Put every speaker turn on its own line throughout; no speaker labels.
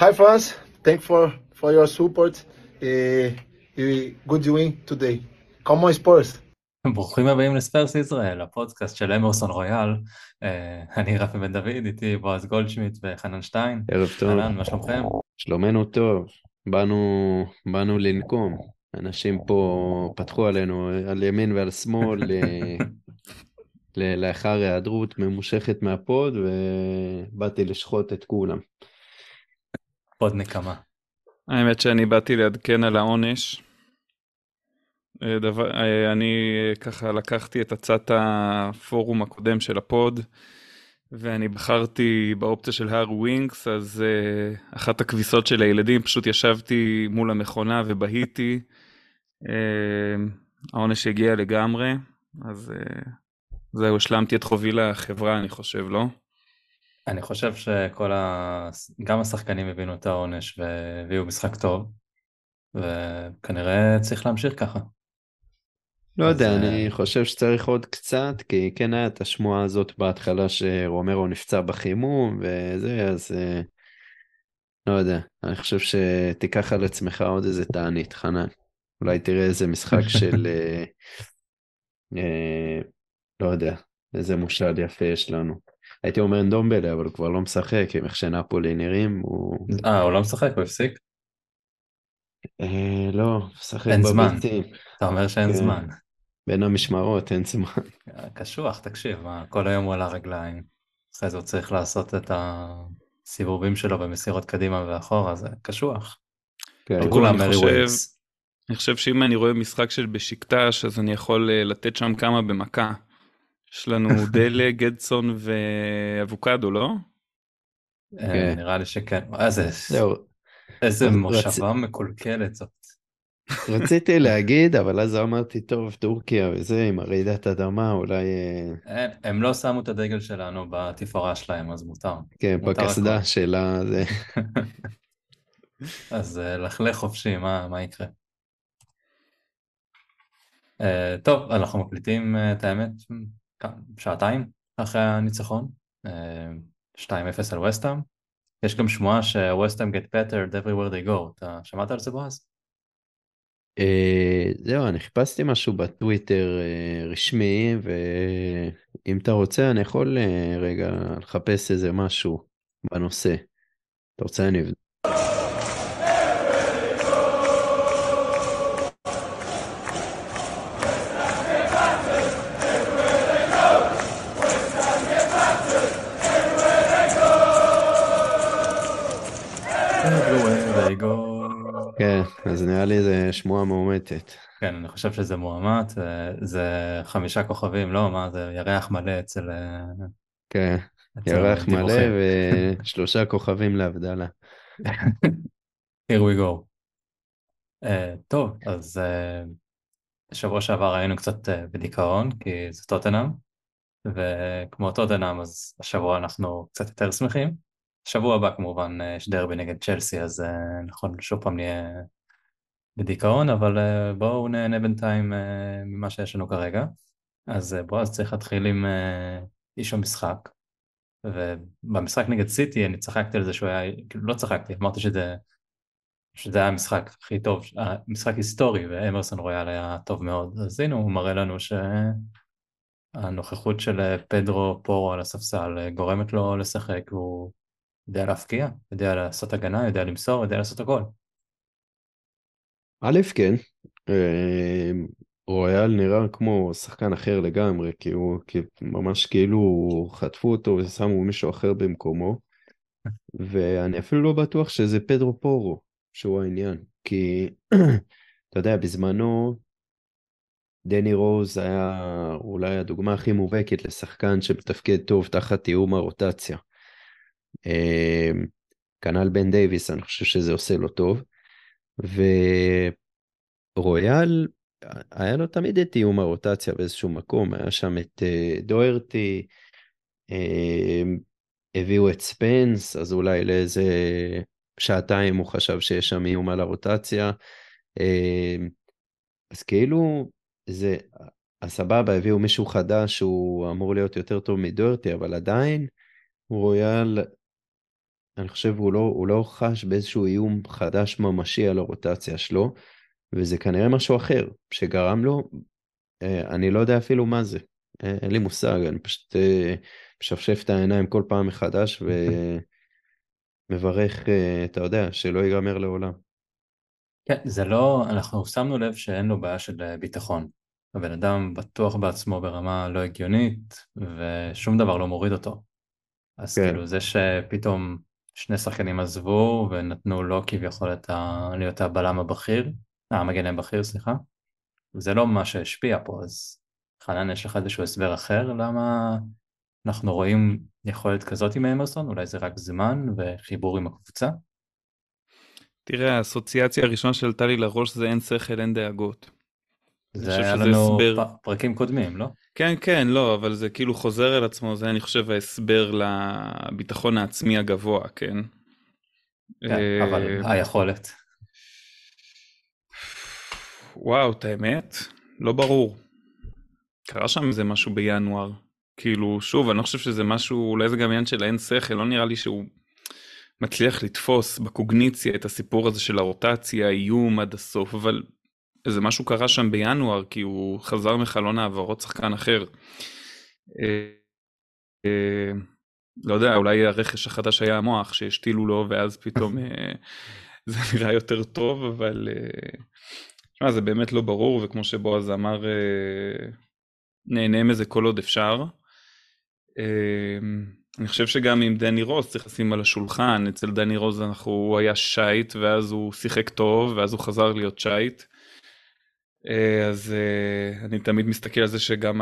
Hi, France. Thank for for your support. Uh, uh, good win today. Come on, Spurs.
ברוכים הבאים לספרס ישראל, הפודקאסט של אמרסון רויאל. אה, אני רפי בן דוד, איתי בועז גולדשמיט וחנן שטיין.
ערב טוב.
אהלן, מה שלומכם?
שלומנו טוב, באנו, באנו לנקום. אנשים פה פתחו עלינו על ימין ועל שמאל אה, ל- לאחר היעדרות ממושכת מהפוד, ובאתי לשחוט את כולם.
עוד נקמה.
האמת שאני באתי לעדכן על העונש. אה, דבר, אה, אני אה, ככה לקחתי את הצעת הפורום הקודם של ה pod, ואני בחרתי באופציה של הארי ווינקס, אז אחת הכביסות של הילדים, פשוט ישבתי מול המכונה ובהיתי. העונש הגיע לגמרי, אז זהו, השלמתי את חובי לחברה, אני חושב, לא?
אני חושב שכל ה... גם השחקנים הבינו את העונש והביאו משחק טוב, וכנראה צריך להמשיך ככה.
לא
אז,
יודע,
אה,
אני חושב שצריך עוד קצת, כי כן היה את השמועה הזאת בהתחלה שרומרו נפצע בחימום וזה, אז אה, לא יודע, אני חושב שתיקח על עצמך עוד איזה תענית, חנן. אולי תראה איזה משחק של, אה, אה, לא יודע, איזה מושל יפה יש לנו. הייתי אומר נדומבלה, אבל הוא כבר לא משחק, עם איך שנפולי נראים, הוא...
אה, הוא לא משחק, הוא הפסיק?
אה, לא, משחק
אין זמן. אתה אומר שאין
כן.
זמן.
בין המשמרות, אין זמן.
קשוח, תקשיב, מה, כל היום הוא על הרגליים. אחרי זה הוא צריך לעשות את הסיבובים שלו במסירות קדימה ואחורה, זה קשוח.
כן.
כולם
אני
מרי
חושב-
ווילס.
אני חושב שאם אני רואה משחק של בשקטש, אז אני יכול אה, לתת שם כמה במכה. יש לנו דלה, גדסון ואבוקדו, לא?
אה,
כן.
נראה לי שכן. איזה, מושבה מקולקלת זאת.
רציתי להגיד, אבל אז אמרתי, טוב, טורקיה וזה, עם הרעידת אדמה, אולי, אה,
אין, הם לא שמו את הדגל שלנו בתפאורה שלהם, אז מותר.
כן, בקסדה. שלה, זה...
אז אה, לכלך חופשי, מה, מה יקרה? אה, טוב, אנחנו מקליטים אה, את האמת שעתיים אחרי הניצחון, אה, 2-0 על וסטהאם. יש גם שמועה שווסטהאם get better everywhere they go, אתה שמעת על זה בועז?
אה, זהו, אני חיפשתי משהו בטוויטר אה, רשמי, ואם אתה רוצה, אני יכול אה, רגע לחפש איזה משהו בנושא. אתה רוצה, אני אבדוק. כן, אז נראה לי זה שמועה מאומתת.
כן, אני חושב שזה מועמד, אה, זה חמישה כוכבים, לא? מה זה, ירח מלא אצל... אה,
כן, ירח מלא
הדיווחים.
ושלושה כוכבים להבדלה.
Here we go. Uh, טוב, אז uh, שבוע שעבר היינו קצת uh, בדיכאון, כי זה טוטנאם, וכמו טוטנאם, אז השבוע אנחנו קצת יותר שמחים. שבוע הבא כמובן uh, יש דרבי נגד צ'לסי, אז uh, נכון, שוב פעם נהיה בדיכאון, אבל uh, בואו נהנה בינתיים ממה שיש לנו כרגע. אז בועז צריך להתחיל עם איש המשחק, ובמשחק נגד סיטי אני צחקתי על זה שהוא היה, כאילו לא צחקתי, אמרתי שזה שזה היה המשחק הכי טוב, אה, משחק היסטורי, ואמרסון רויאל היה טוב מאוד. אז הנה הוא מראה לנו שהנוכחות של אה, פדרו פורו על הספסל אה, גורמת לו לשחק, הוא יודע להפקיע, יודע לעשות הגנה, יודע למסור, יודע לעשות הכל.
א', כן, אה, רויאל נראה כמו שחקן אחר לגמרי, כי הוא כי ממש כאילו חטפו אותו ושמו מישהו אחר במקומו, ואני אפילו לא בטוח שזה פדרו פורו שהוא העניין, כי אתה יודע, בזמנו דני רוז היה אולי הדוגמה הכי מובהקת לשחקן שמתפקד טוב תחת תיאום הרוטציה. אה, כנ"ל בן דייוויס, אני חושב שזה עושה לו טוב. ורויאל, היה לו תמיד את תיאום הרוטציה באיזשהו מקום, היה שם את אה, דוירטי, אה, הביאו את ספנס, אז אולי לאיזה שעתיים הוא חשב שיש שם איום על הרוטציה. אז כאילו, זה, הסבבה, הביאו מישהו חדש שהוא אמור להיות יותר טוב מדוירטי, אבל עדיין רויאל אני חושב הוא לא, הוא לא חש באיזשהו איום חדש ממשי על הרוטציה שלו, וזה כנראה משהו אחר, שגרם לו, אה, אני לא יודע אפילו מה זה, אה, אין לי מושג, אני פשוט אה, משפשף את העיניים כל פעם מחדש ומברך, אתה יודע, שלא ייגמר לעולם.
כן, זה לא, אנחנו שמנו לב שאין לו בעיה של ביטחון. הבן אדם בטוח בעצמו ברמה לא הגיונית, ושום דבר לא מוריד אותו. אז כן. כאילו זה שפתאום שני שחקנים עזבו ונתנו לו כביכול את ה... להיות הבלם הבכיר, אה, המגן הבכיר, סליחה, זה לא מה שהשפיע פה, אז חנן, יש לך איזשהו הסבר אחר למה אנחנו רואים יכולת כזאת עם אמרסון? אולי זה רק זמן וחיבור עם הקבוצה?
תראה, האסוציאציה הראשונה שעלתה לי לראש זה אין שכל, אין דאגות.
זה היה לנו הסבר... פרקים קודמים, לא?
כן, כן, לא, אבל זה כאילו חוזר על עצמו, זה אני חושב ההסבר לביטחון העצמי הגבוה, כן?
כן, אה, אבל היכולת.
וואו, את האמת, לא ברור. קרה שם איזה משהו בינואר. כאילו, שוב, אני לא חושב שזה משהו, אולי זה גם עניין של האין שכל, לא נראה לי שהוא מצליח לתפוס בקוגניציה את הסיפור הזה של הרוטציה, איום עד הסוף, אבל איזה משהו קרה שם בינואר, כי הוא חזר מחלון העברות שחקן אחר. אה, אה, לא יודע, אולי הרכש החדש היה המוח שהשתילו לו, ואז פתאום אה, זה נראה יותר טוב, אבל... תשמע, זה באמת לא ברור, וכמו שבועז אמר, נהנה מזה כל עוד אפשר. אני חושב שגם עם דני רוז צריך לשים על השולחן, אצל דני רוז אנחנו, הוא היה שייט, ואז הוא שיחק טוב, ואז הוא חזר להיות שייט. אה, אז אה, אני תמיד מסתכל על זה שגם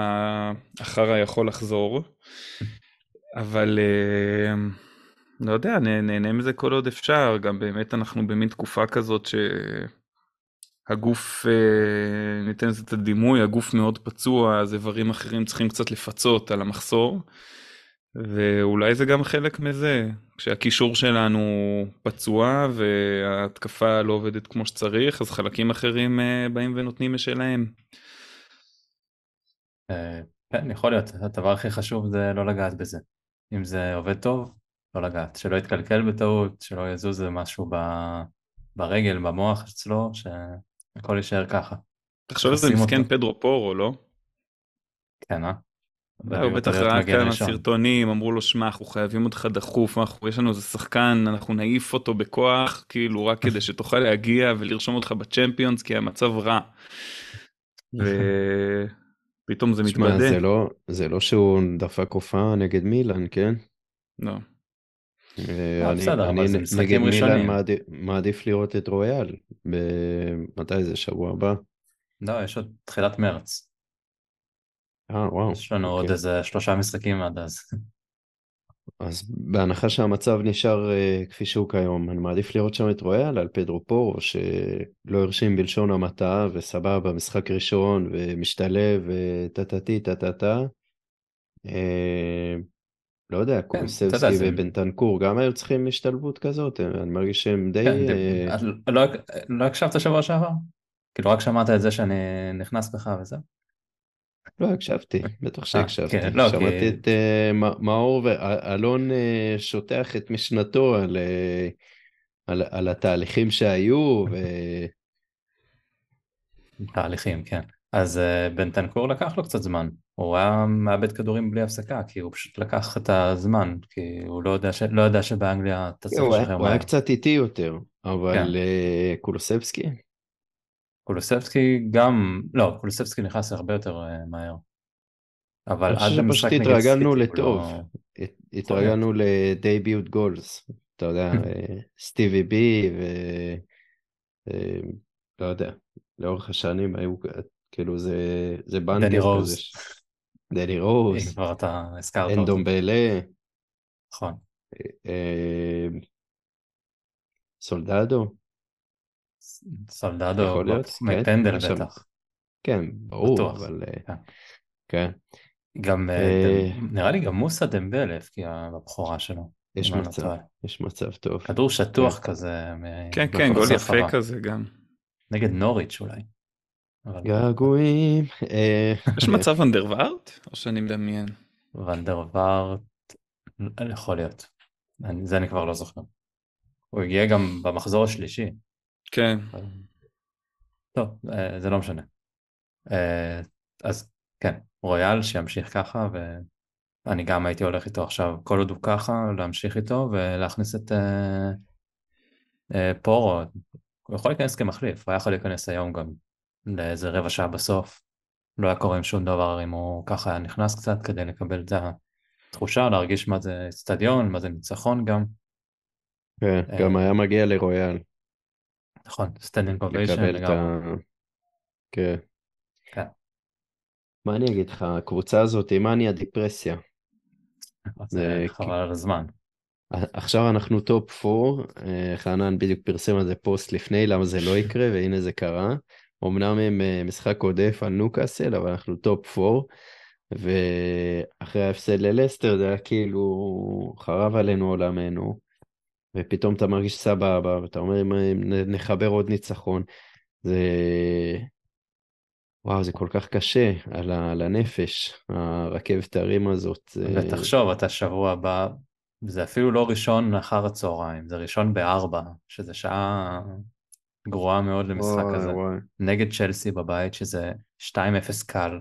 החרא יכול לחזור, אבל אה, לא יודע, נהנה מזה כל עוד אפשר, גם באמת אנחנו במין תקופה כזאת שהגוף, ניתן לזה את הדימוי, הגוף מאוד פצוע, אז איברים אחרים צריכים קצת לפצות על המחסור. ואולי זה גם חלק מזה, כשהקישור שלנו פצוע וההתקפה לא עובדת כמו שצריך, אז חלקים אחרים אה, באים ונותנים משלהם.
אה, כן, יכול להיות, הדבר הכי חשוב זה לא לגעת בזה. אם זה עובד טוב, לא לגעת. שלא יתקלקל בטעות, שלא יזוז משהו ברגל, במוח אצלו, שהכל יישאר ככה.
תחשוב איזה מסכן פדרו פורו, לא?
כן, אה?
הוא בטח ראה כמה סרטונים, אמרו לו שמע אנחנו חייבים אותך דחוף, יש לנו איזה שחקן, אנחנו נעיף אותו בכוח, כאילו רק כדי שתוכל להגיע ולרשום אותך בצ'מפיונס כי המצב רע. ופתאום זה מתבדה.
זה לא, זה לא שהוא דפק הופעה נגד מילאן, כן?
לא.
אה, אני נגד מילאן
מעדיף לראות את רויאל, מתי זה שבוע הבא?
לא, יש עוד תחילת מרץ.
אה, וואו.
יש לנו עוד אוקיי. איזה שלושה משחקים עד אז.
אז בהנחה שהמצב נשאר uh, כפי שהוא כיום, אני מעדיף לראות שם את רויאל על פדרו פורו, שלא הרשים בלשון המעטה, וסבבה, משחק ראשון, ומשתלב, וטה-טה-טי, טה-טה-טה. אה, לא יודע, כן, קולוסבסקי ובנטנקור גם היו צריכים השתלבות כזאת, אני מרגיש שהם די... כן,
אה... לא, לא הקשבת שבוע שעבר? כאילו רק שמעת את זה שאני נכנס בך וזהו?
לא הקשבתי, בטח אה, שהקשבתי. כן, לא, שמעתי את אה, מאור ואלון אה, שוטח את משנתו על, על, על התהליכים שהיו. ו...
תהליכים, כן. אז בנטנקור לקח לו קצת זמן. הוא היה מאבד כדורים בלי הפסקה, כי הוא פשוט לקח את הזמן, כי הוא לא יודע, ש... לא יודע שבאנגליה אתה צריך
לשחרר מהר. הוא היה קצת איטי יותר, אבל כן. קולוסבסקי?
קולוסבסקי גם, לא, קולוסבסקי נכנס הרבה יותר uh, מהר.
אבל עד למשחק נגד ספיטי. התרגלנו לטוב. התרגלנו לדייביוט גולס, אתה יודע, אה, סטיבי בי ו... אה, לא יודע, לאורך השנים היו, כאילו זה, זה בנקר
דני רוז.
דני רוז.
כבר אתה הזכרת
אותו. אנדומבלה.
נכון.
סולדדו.
סולדדו כן, בטח.
כן, ברור, אבל... אה, כן. כן.
גם, אה, אה, נראה לי גם מוסא דמבלה הבקיע בבכורה שלו.
יש לא מצב, יש מצב טוב.
כדור שטוח כן. כזה.
כן, כן, גול יפה כזה גם.
נגד נוריץ' אולי.
געגועים.
יש מצב ונדרווארט? או שאני מדמיין?
ונדרווארט, יכול להיות. זה אני כבר לא זוכר. הוא הגיע גם במחזור השלישי.
כן.
טוב, אה, זה לא משנה. אה, אז כן, רויאל שימשיך ככה, ואני גם הייתי הולך איתו עכשיו, כל עוד הוא ככה, להמשיך איתו ולהכניס את אה, אה, פורו. הוא יכול להיכנס כמחליף, הוא היה יכול להיכנס היום גם לאיזה רבע שעה בסוף. לא היה קורה עם שום דבר אם הוא ככה היה נכנס קצת כדי לקבל את התחושה, להרגיש מה זה אצטדיון, מה זה ניצחון גם.
כן,
אה,
גם היה מגיע לרויאל
נכון,
standing ovation.
לגמרי.
כן.
כן.
מה אני אגיד לך, הקבוצה הזאת מאניה דיפרסיה.
אז
זה
אה, חבל על הזמן.
עכשיו אנחנו top 4, חנן בדיוק פרסם על זה פוסט לפני למה זה לא יקרה והנה זה קרה. אמנם הם אה, משחק עודף על ניוקאסל אבל אנחנו top 4 ואחרי ההפסד ללסטר זה היה כאילו חרב עלינו עולמנו ופתאום אתה מרגיש סבבה ואתה אומר נחבר עוד ניצחון זה וואו זה כל כך קשה על, ה... על הנפש הרכבת הרים הזאת.
ותחשוב, אתה שבוע הבא, זה אפילו לא ראשון אחר הצהריים, זה ראשון בארבע, שזה שעה גרועה מאוד למשחק
וואי,
הזה.
וואי.
נגד צ'לסי בבית, שזה 2-0 קל,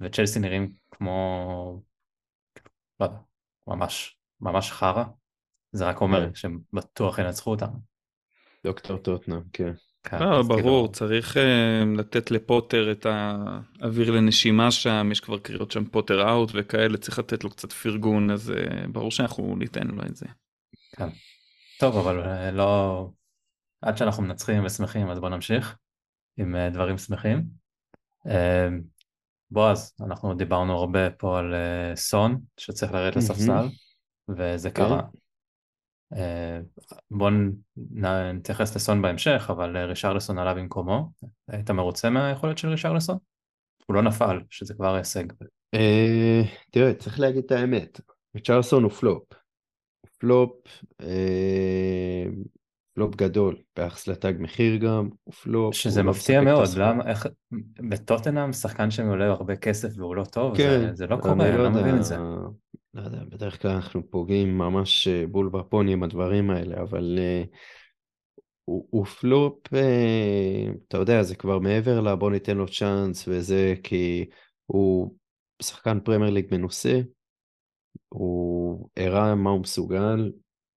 וצ'לסי נראים כמו, לא יודע, ממש, ממש חרא. זה רק אומר
כן.
שהם בטוח ינצחו אותם.
דוקטור טוטנאם, כן.
כן,
לא, ברור, צריך אה, לתת לפוטר את האוויר לנשימה שם, יש כבר קריאות שם פוטר אאוט וכאלה, צריך לתת לו קצת פרגון, אז אה, ברור שאנחנו ניתן לו את זה.
כן. טוב, אבל לא... עד שאנחנו מנצחים ושמחים, אז בואו נמשיך עם דברים שמחים. בועז, אנחנו דיברנו הרבה פה על סון, שצריך לרדת. לספסל, וזה
כן.
קרה. אה, בואו נתייחס לסון בהמשך, אבל אה, ריצ'רליסון עלה במקומו. היית מרוצה מהיכולת של ריצ'רליסון? הוא לא נפל, שזה כבר הישג.
אה, תראה, צריך להגיד את האמת, ריצ'רליסון הוא flop. flop, flop גדול, ביחס לתג מחיר גם, הוא פלופ.
שזה
הוא לא
מפתיע
אותי
מאוד. למה, איך, בטוטנאם שחקן שעולה הרבה כסף והוא לא טוב,
כן,
זה, זה לא קורה, אני לא
יודע,
מבין את זה.
לא יודע, בדרך כלל אנחנו פוגעים ממש אה, בול בפוני עם הדברים האלה, אבל אה, הוא, הוא פלופ, אה, אתה יודע, זה כבר מעבר לבוא ניתן לו צ'אנס וזה, כי הוא שחקן פרמייר ליג מנוסה, הוא הראה מה הוא מסוגל,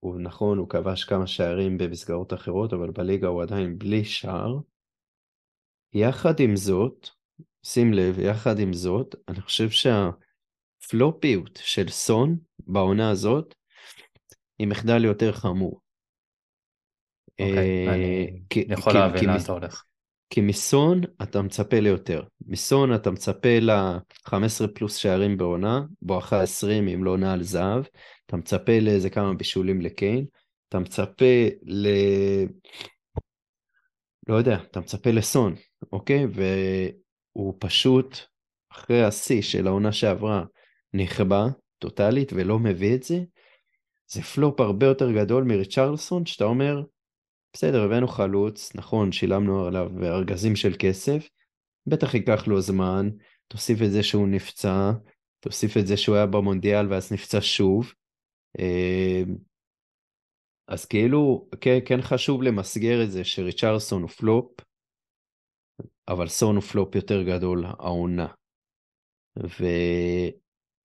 הוא נכון, הוא כבש כמה שערים במסגרות אחרות, אבל בליגה הוא עדיין בלי שער. יחד עם זאת, שים לב, יחד עם זאת, אני חושב שהפלופיות של סון בעונה הזאת היא מחדל יותר חמור.
אוקיי,
אה,
אני יכול
כי-
להבין לאן אתה הולך.
כי מסון אתה מצפה ליותר. מסון אתה מצפה ל-15 פלוס שערים בעונה, בואכה 20 אם לא נעל זהב, אתה מצפה לאיזה כמה בישולים לקיין, אתה מצפה ל... לא יודע, אתה מצפה לסון, אוקיי? והוא פשוט, אחרי השיא של העונה שעברה, נכבה טוטאלית ולא מביא את זה. זה פלופ הרבה יותר גדול מריצ'רלסון, שאתה אומר, בסדר, הבאנו חלוץ, נכון, שילמנו עליו ארגזים של כסף, בטח ייקח לו זמן, תוסיף את זה שהוא נפצע, תוסיף את זה שהוא היה במונדיאל ואז נפצע שוב. אה, אז כאילו, כן, כן חשוב למסגר את זה שריצ'רליסון הוא פלופ, אבל סון הוא פלופ יותר גדול העונה.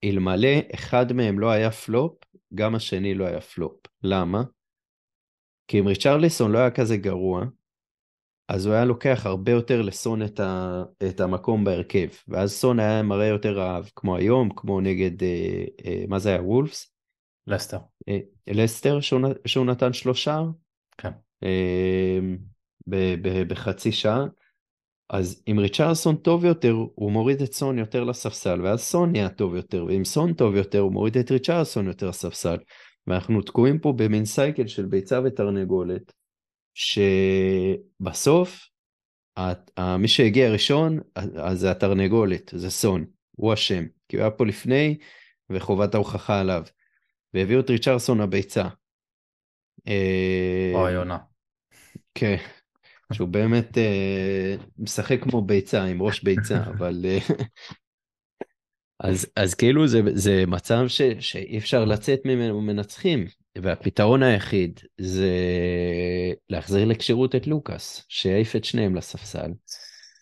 ואלמלא אחד מהם לא היה פלופ, גם השני לא היה פלופ. למה? כי אם ריצ'רליסון לא היה כזה גרוע, אז הוא היה לוקח הרבה יותר לסון את, ה, את המקום בהרכב, ואז סון היה מראה יותר רעב, כמו היום, כמו נגד, אה, אה, מה זה היה, וולפס?
לסטר.
אה, לסטר שהוא, שהוא נתן שלושה,
כן.
אה, ב- ב- בחצי שעה. אז אם ריצ'רלסון טוב יותר, הוא מוריד את סון יותר לספסל, ואז סון נהיה טוב יותר, ואם סון טוב יותר, הוא מוריד את ריצ'רלסון יותר לספסל. ואנחנו תקועים פה במין סייקל של ביצה ותרנגולת, שבסוף, מי שהגיע ראשון, אז זה התרנגולת, זה סון, הוא אשם, כי הוא היה פה לפני, וחובת ההוכחה עליו. והביאו את ריצ'רלסון הביצה. אה,
או היונה.
כן, שהוא באמת אה, משחק כמו ביצה, עם ראש ביצה, אבל... אה, אז, אז כאילו זה, זה מצב ש, שאי אפשר לצאת ממנו מנצחים. והפתרון היחיד זה להחזיר לכשירות את לוקאס, שיעיף את שניהם לספסל.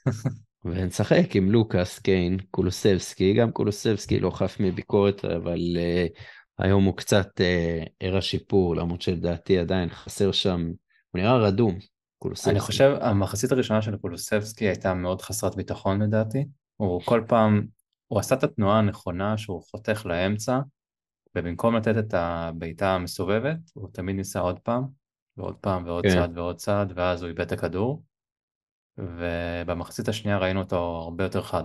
ונשחק עם לוקאס, קיין, קולוסבסקי, גם קולוסבסקי לא חף מביקורת, אבל uh, היום הוא קצת uh, הראה שיפור, למרות שלדעתי עדיין חסר שם, הוא נראה רדום, קולוסבסקי.
אני חושב, המחצית הראשונה של קולוסבסקי הייתה מאוד חסרת ביטחון לדעתי. הוא כל פעם, הוא עשה את התנועה הנכונה שהוא חותך לאמצע, ובמקום לתת את הבעיטה המסובבת, הוא תמיד ניסה עוד פעם, ועוד פעם, ועוד כן. צעד ועוד צעד, ואז הוא איבד את הכדור. ובמחצית השנייה ראינו אותו הרבה יותר חד.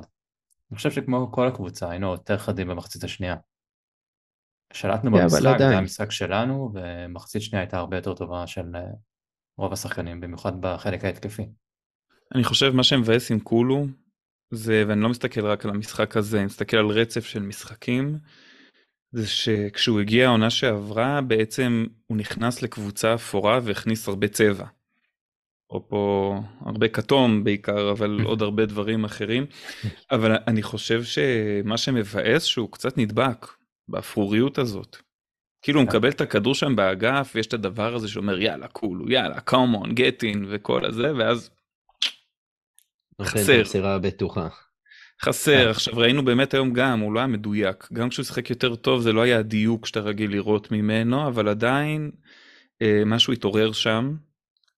אני חושב שכמו כל הקבוצה, היינו יותר חדים במחצית השנייה. שלטנו yeah, במשחק, זה היה המשחק שלנו, ומחצית שנייה הייתה הרבה יותר טובה של אה, רוב השחקנים, במיוחד בחלק ההתקפי.
אני חושב מה שמבאס עם כולו, זה, ואני לא מסתכל רק על המשחק הזה, אני מסתכל על רצף של משחקים, זה שכשהוא הגיע העונה שעברה, בעצם הוא נכנס לקבוצה אפורה והכניס הרבה צבע. או פה הרבה כתום בעיקר, אבל עוד הרבה דברים אחרים. אבל אני חושב שמה שמבאס שהוא קצת נדבק באפרוריות הזאת. כאילו הוא מקבל את הכדור שם באגף ויש את הדבר הזה שאומר יאללה קולו יאללה קומון גטין וכל הזה ואז
חסר. מסירה בטוחה.
חסר עכשיו ראינו באמת היום גם הוא לא היה מדויק גם כשהוא שיחק יותר טוב זה לא היה הדיוק שאתה רגיל לראות ממנו אבל עדיין אה, משהו התעורר שם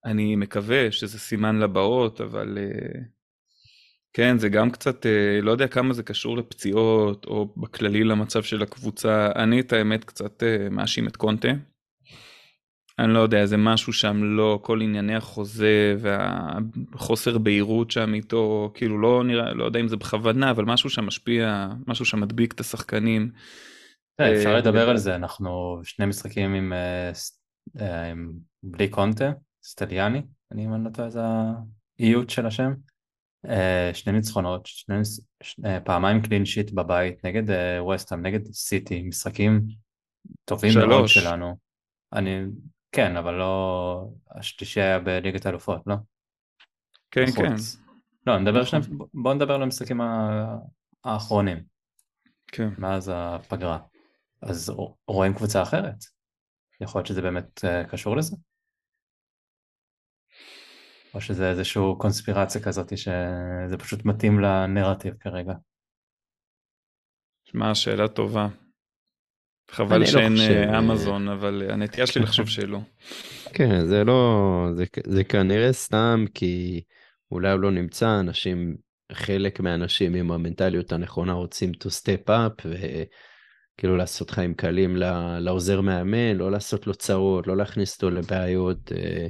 אני מקווה שזה סימן לבאות, אבל uh, כן, זה גם קצת, uh, לא יודע כמה זה קשור לפציעות, או בכללי למצב של הקבוצה. אני את האמת קצת uh, מאשים את קונטה. אני לא יודע, זה משהו שם לא, כל ענייני החוזה והחוסר בהירות שם איתו, כאילו לא נראה, לא יודע אם זה בכוונה, אבל משהו שם משפיע, משהו שם מדביק את השחקנים.
אפשר לדבר על זה, אנחנו שני משחקים עם, עם בלי קונטה, סטליאני, אני אם אני לא טועה זה האיות של השם. אה, שני ניצחונות, שני, שני, פעמיים קלין שיט בבית נגד ווסטהאם, נגד סיטי, משחקים טובים שלוש. מאוד שלנו. אני, כן, אבל לא, השלישי היה בליגת האלופות, לא?
כן, בחוץ. כן.
לא, נדבר נכון. שני, בוא נדבר על המשחקים האחרונים.
כן.
מאז הפגרה. אז רואים קבוצה אחרת. יכול להיות שזה באמת אה, קשור לזה? או שזה איזושהי קונספירציה כזאת שזה פשוט מתאים לנרטיב כרגע?
שמע, שאלה טובה. חבל לא שאין לא אמזון, אבל הנטייה שלי לחשוב שלא.
כן, זה לא, זה, זה כנראה סתם כי אולי הוא לא נמצא, אנשים, חלק מהאנשים עם המנטליות הנכונה רוצים to step up, וכאילו לעשות חיים קלים לעוזר מאמן, לא לעשות לו צרות, לא להכניס אותו לבעיות. אה, אה,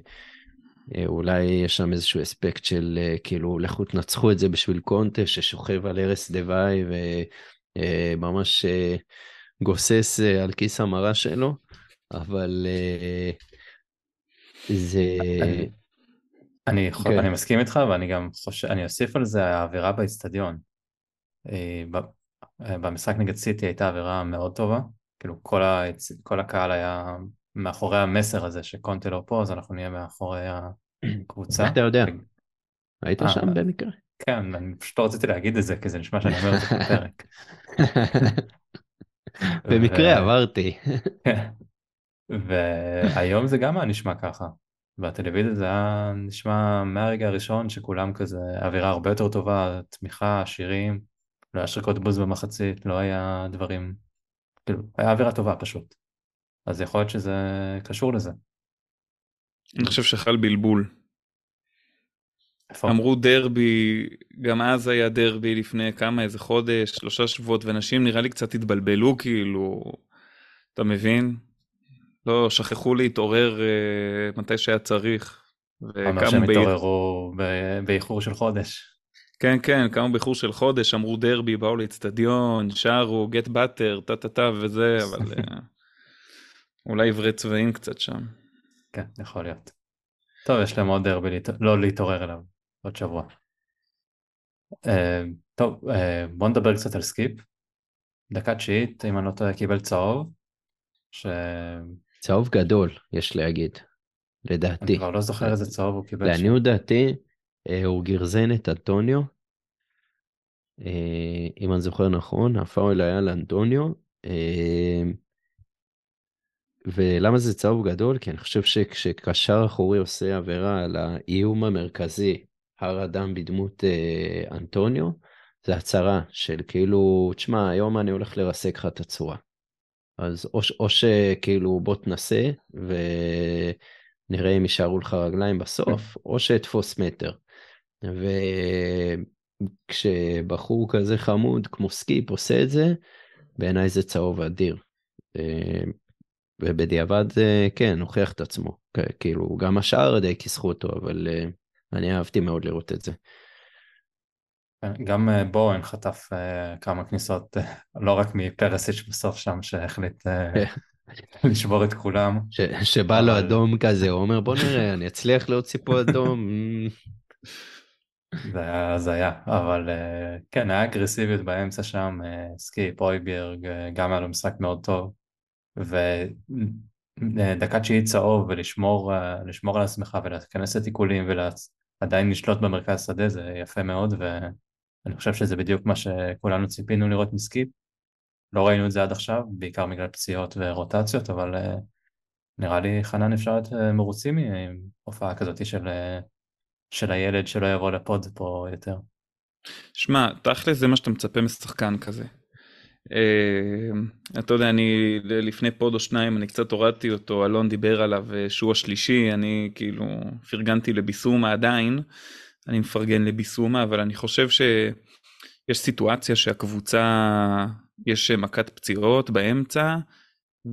אולי יש שם איזשהו אספקט של אה, כאילו לכו תנצחו את זה בשביל קונטה ששוכב על ערש דווי וממש אה, גוסס על כיס המרה שלו, אבל זה...
אני. כן. אני מסכים איתך ואני גם חושב, אני אוסיף על זה האווירה באיצטדיון. במשחק נגד סיטי הייתה אווירה מאוד טובה, כאילו כל, ה, כל הקהל היה מאחורי המסר הזה שקונטה לא פה, אז אנחנו נהיה מאחורי הקבוצה.
איך אתה יודע? היית אה, שם במקרה?
כן, אני פשוט לא רציתי להגיד את זה, כי זה נשמע שאני אומר את זה בפרק.
במקרה עברתי.
והיום זה גם היה נשמע ככה. בטלוויזיה זה היה נשמע מהרגע הראשון שכולם כזה, אווירה הרבה יותר טובה, תמיכה, שירים, לא היה שריקות בוז במחצית, לא היה דברים, כאילו, היה אווירה טובה פשוט. אז יכול להיות שזה קשור לזה.
אני חושב שחל בלבול. אמרו דרבי, גם אז היה דרבי לפני כמה, איזה חודש, שלושה שבועות, ואנשים נראה לי קצת התבלבלו, כאילו, אתה מבין? לא, שכחו להתעורר uh, מתי שהיה צריך.
אמר שהם התעוררו באיחור של חודש.
כן, כן, קמו באיחור של חודש, אמרו דרבי, באו לאצטדיון, שרו, גט באטר, טה טה טה וזה, אבל... אה, אולי עברי צבעים קצת שם.
כן, יכול להיות. טוב, יש להם עוד דרבי לא להתעורר אליו עוד שבוע. Uh, טוב, uh, בוא נדבר קצת על סקיפ. דקה תשיעית, אם אני לא טועה, קיבל צהוב. ש...
צהוב גדול, יש להגיד, לדעתי.
אני כבר לא זוכר איזה צהוב הוא קיבל.
לעניות דעתי, uh, הוא גרזן את אנטוניו. Uh, אם אני זוכר נכון, הפאול היה לאנטוניו. ולמה זה צהוב גדול? כי אני חושב שכשקשר אחורי עושה עבירה על האיום המרכזי, הר אדם בדמות אה, אנטוניו, זה הצהרה של כאילו, תשמע, היום אני הולך לרסק לך את הצורה. אז או, או שכאילו בוא תנסה ונראה אם יישארו לך רגליים בסוף, או שתפוס מטר. וכשבחור כזה חמוד כמו סקיפ עושה את זה, בעיניי זה צהוב אדיר. אה, ובדיעבד זה כן, הוכיח את עצמו. כאילו, גם השאר די כיסחו אותו, אבל אה, אני אהבתי מאוד לראות את זה.
גם אה, בורן חטף כמה כניסות, לא רק מפרסיץ' בסוף שם, שהחליט לשבור את כולם.
שבא לו אדום כזה, הוא אומר בוא נראה, אני אצליח להוציא פה אדום.
זה היה הזיה, אבל כן, היה אגרסיביות באמצע שם, סקי, פויברג, גם היה לו משחק מאוד טוב. ודקה תשיעית צהוב ולשמור על עצמך ולהיכנס לתיקולים ועדיין לשלוט במרכז שדה זה יפה מאוד ואני חושב שזה בדיוק מה שכולנו ציפינו לראות מסקיפ. לא ראינו את זה עד עכשיו, בעיקר בגלל פציעות ורוטציות, אבל אה, נראה לי חנן אפשר להיות אה, מרוצים מהופעה כזאת של, אה, של הילד שלא יבוא לפוד פה יותר.
שמע, תכל'ס זה מה שאתה מצפה משחקן כזה. Uh, אתה יודע, אני לפני פוד או שניים, אני קצת הורדתי אותו, אלון דיבר עליו uh, שהוא השלישי, אני כאילו פרגנתי לביסומה עדיין, אני מפרגן לביסומה, אבל אני חושב שיש סיטואציה שהקבוצה, יש מכת פציעות באמצע,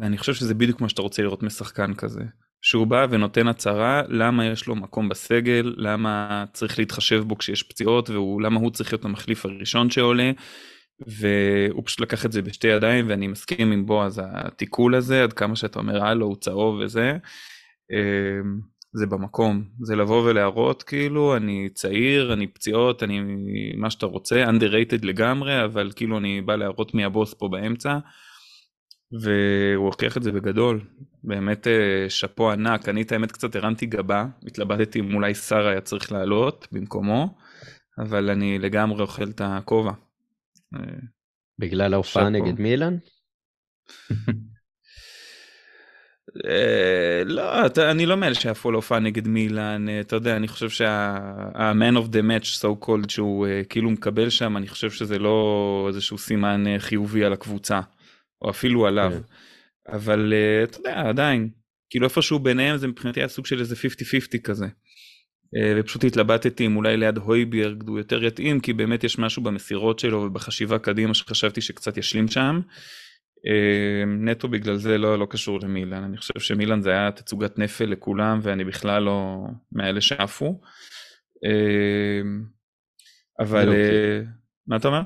ואני חושב שזה בדיוק מה שאתה רוצה לראות משחקן כזה. שהוא בא ונותן הצהרה למה יש לו מקום בסגל, למה צריך להתחשב בו כשיש פציעות, ולמה הוא צריך להיות המחליף הראשון שעולה. והוא פשוט לקח את זה בשתי ידיים ואני מסכים עם בועז התיקול הזה עד כמה שאתה אומר הלו הוא צהוב וזה. אמ, זה במקום זה לבוא ולהראות כאילו אני צעיר אני פציעות אני מה שאתה רוצה underrated לגמרי אבל כאילו אני בא להראות מי הבוס פה באמצע. והוא הוכיח את זה בגדול באמת אה, שאפו ענק אני את האמת קצת הרמתי גבה התלבטתי אם אולי שר היה צריך לעלות במקומו אבל אני לגמרי אוכל את הכובע.
בגלל ההופעה נגד מילאן?
אה, לא, אני לא מאלה שעפו להופעה נגד מילאן, אה, אתה יודע, אני חושב שה-man of the match so called שהוא אה, כאילו מקבל שם, אני חושב שזה לא איזשהו סימן חיובי על הקבוצה, או אפילו עליו. כן. אבל אתה יודע, עדיין, כאילו איפשהו ביניהם זה מבחינתי הסוג של איזה 50-50 כזה. אה, ופשוט התלבטתי אם אולי ליד הויביארג הוא יותר יתאים כי באמת יש משהו במסירות שלו ובחשיבה קדימה שחשבתי שקצת ישלים שם. אה, נטו בגלל זה לא, לא קשור למילן אני חושב שמילן זה היה תצוגת נפל לכולם ואני בכלל לא מאלה שעפו. אה, אבל לא, מה אתה אומר?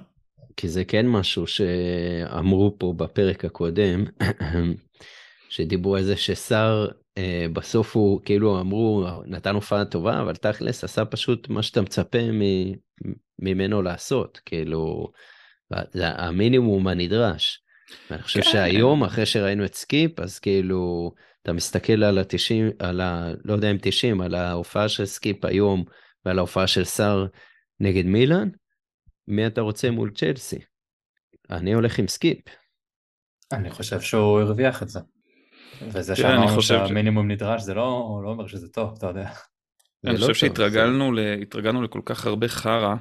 כי זה כן משהו שאמרו פה בפרק הקודם שדיברו על זה שסאר בסוף הוא כאילו אמרו נתן הופעה טובה אבל תכלס עשה פשוט מה שאתה מצפה ממנו לעשות כאילו זה המינימום הנדרש. אני חושב כן. שהיום אחרי שראינו את סקיפ אז כאילו אתה מסתכל על ה-90 על ה... לא יודע אם 90 על ההופעה של סקיפ היום ועל ההופעה של סאר נגד מילאן מי אתה רוצה מול צ'לסי. אני הולך עם סקיפ.
אני חושב שהוא הרוויח את זה. וזה שאמרנו שהמינימום נדרש זה לא, לא אומר שזה טוב, אתה יודע.
אני חושב לא שהתרגלנו זה... לכל כך הרבה חרא,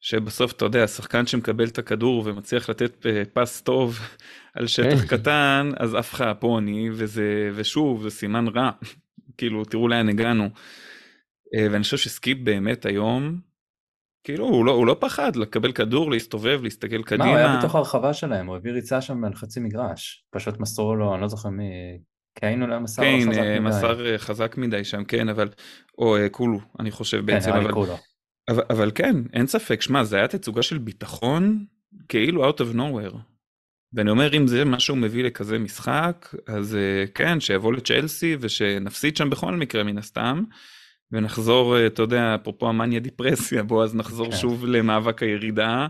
שבסוף אתה יודע, שחקן שמקבל את הכדור ומצליח לתת אה, פס טוב על שטח כן. קטן, אז עף לך הפוני, וזה, ושוב, זה סימן רע. כאילו, תראו לאן הגענו. אה, ואני חושב שסקיפ באמת היום, כאילו הוא לא, הוא לא פחד לקבל כדור, להסתובב, להסתכל קדימה. מה,
הוא היה בתוך הרחבה שלהם, הוא הביא ריצה שם על חצי מגרש. פשוט מסרו לו, אני לא זוכר מי, קיין אולי מסר
לו חזק אה, מדי. מסר אה, חזק מדי שם, כן, אבל, או אה, קולו, אני חושב כן, בעצם. אבל, קולו. אבל, אבל כן, אין ספק, שמע, זה היה תצוגה של ביטחון, כאילו out of nowhere. ואני אומר, אם זה מה שהוא מביא לכזה משחק, אז כן, שיבוא לצ'לסי ושנפסיד שם בכל מקרה מן הסתם. ונחזור, אה, אתה יודע, אפרופו המאניה דיפרסיה, בוא אז נחזור כן. שוב למאבק הירידה,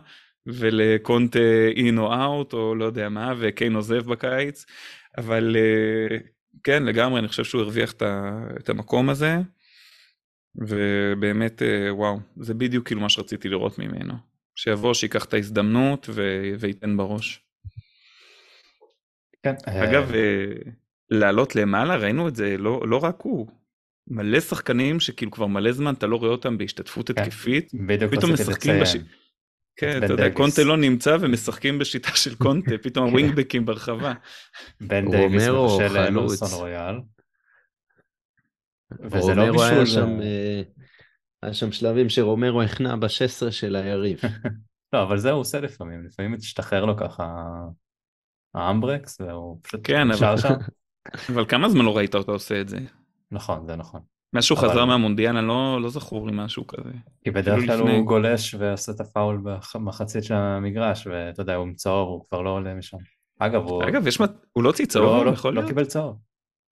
ולקונטה אין או אאוט, או לא יודע מה, וקיין עוזב בקיץ, אבל אה, כן, לגמרי, אני חושב שהוא הרוויח את המקום הזה, ובאמת, אה, וואו, זה בדיוק כאילו מה שרציתי לראות ממנו. שיבוא, שיקח את ההזדמנות ו... וייתן בראש. כן. אגב, לעלות למעלה, ראינו את זה, לא, לא רק הוא. מלא שחקנים שכאילו כבר מלא זמן אתה לא רואה אותם בהשתתפות
כן,
התקפית,
בדיוק
פתאום
רציתי
משחקים בש...
לציין.
כן, אתה יודע. קונטה לא נמצא ומשחקים בשיטה של קונטה, פתאום הווינגבקים ברחבה.
בן דייוויס
חלוץ.
לאמרסון רויאל. וזה לא בישול,
שם,
אה,
היה שם שלבים שרומרו הכנע ב-16 של היריב.
לא, אבל זה הוא עושה לפעמים, לפעמים משתחרר לו ככה האמברקס, והוא פשוט
כן,
נשאר
אבל-
שם.
אבל כמה זמן לא ראית אותו עושה את זה?
נכון, זה נכון.
מאז שהוא
אבל-
חזר מהמונדיאל, אני לא, לא זכור לי משהו כזה.
כי בדרך כלל
לפני.
הוא גולש ועושה את הפאול במחצית של המגרש, ואתה יודע, הוא עם צהוב, הוא כבר לא עולה משם. אגב, הוא
אגב, יש מת... הוא לא הוציא
לא,
צהוב,
לא,
יכול
לא
להיות?
קיבל צהוב.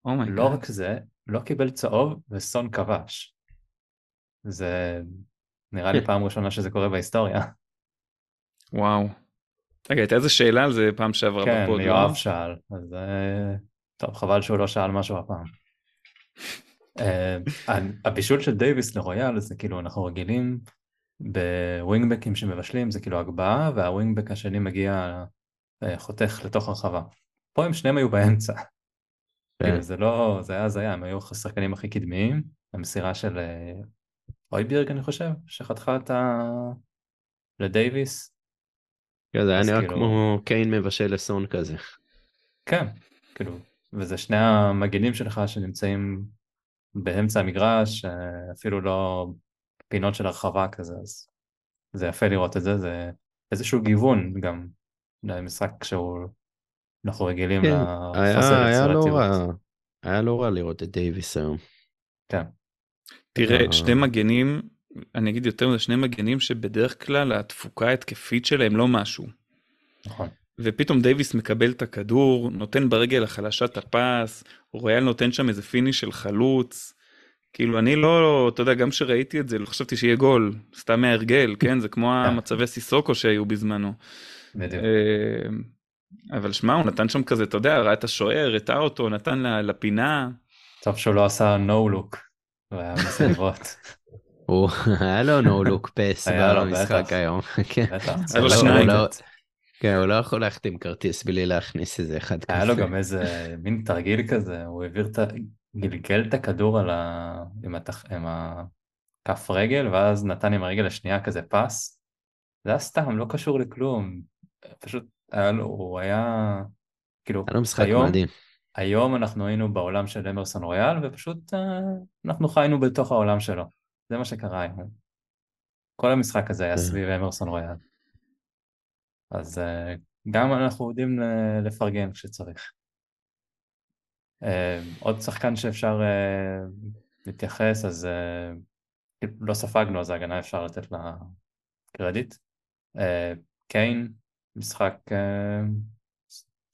Oh my god.
לא רק זה, לא קיבל צהוב וסון כבש. זה נראה לי פעם ראשונה שזה קורה בהיסטוריה.
וואו. רגע, הייתה איזה שאלה על זה פעם שעברה
כן,
בפוד, לא?
יואב שאל, אז אה, טוב, חבל שהוא לא שאל משהו הפעם. אה, הבישול של דייוויס לרויאל זה כאילו אנחנו רגילים בווינגבקים שמבשלים זה כאילו הגבהה והווינגבק השני מגיע אה, חותך לתוך הרחבה. פה הם שניהם היו באמצע.
כן.
כאילו זה לא, זה היה הזיה, הם היו השחקנים הכי קדמיים, המסירה של אה, אויבירג אני חושב, שחתכה את ה... לדייוויס.
כן, זה היה נראה
כאילו-
כמו קיין מבשל לסון כזה.
כן, כאילו, וזה שני המגנים שלך שנמצאים באמצע המגרש, אפילו לא פינות של הרחבה כזה, אז זה יפה לראות את זה, זה איזשהו גיוון גם למשחק שהוא, אנחנו רגילים
כן,
לחוסר
היה, היה לא
יצירתיות.
רע, היה לא רע לראות את דייוויס היום.
כן,
תראה,
אה.
שני מגנים, אני אגיד יותר מזה, שני מגנים שבדרך כלל התפוקה ההתקפית שלהם לא משהו.
נכון.
ופתאום דייוויס מקבל את הכדור, נותן ברגל החלשה את הפס, רויאל נותן שם איזה פיניש של חלוץ. כאילו אני לא, אתה יודע, גם כשראיתי את זה, לא חשבתי שיהיה גול, סתם מהרגל, כן? זה כמו המצבי סיסוקו שהיו בזמנו.
בדיוק.
אה, אבל שמע, הוא נתן שם כזה, אתה יודע, ראה את השוער, הטעה אותו, נתן לה- לפינה.
טוב שהוא לא עשה no look, והיה מנסה לבעוט.
הוא, היה לו פס
היה לו,
במשחק. היום. כן.
היה לו שניים.
כן, הוא לא יכול להחתים כרטיס בלי להכניס איזה אחד כזה.
היה לו גם איזה מין תרגיל כזה, הוא העביר את ה... גלגל את הכדור על ה... עם, התח... עם הכף רגל, ואז נתן עם הרגל השנייה כזה פס. זה היה סתם, לא קשור לכלום. פשוט היה לו, הוא היה... כאילו,
היה לו משחק
היום,
מדהים.
היום אנחנו היינו בעולם של אמרסון רויאל, ופשוט אה, אנחנו חיינו בתוך העולם שלו. זה מה שקרה היום. כל המשחק הזה היה
כן.
סביב אמרסון רויאל. אז אה, גם אנחנו יודעים לפרגן כשצריך. אה, עוד שחקן שאפשר אה, להתייחס, אז לא ספגנו, אז ההגנה אפשר לתת לה קרדיט. קיין, משחק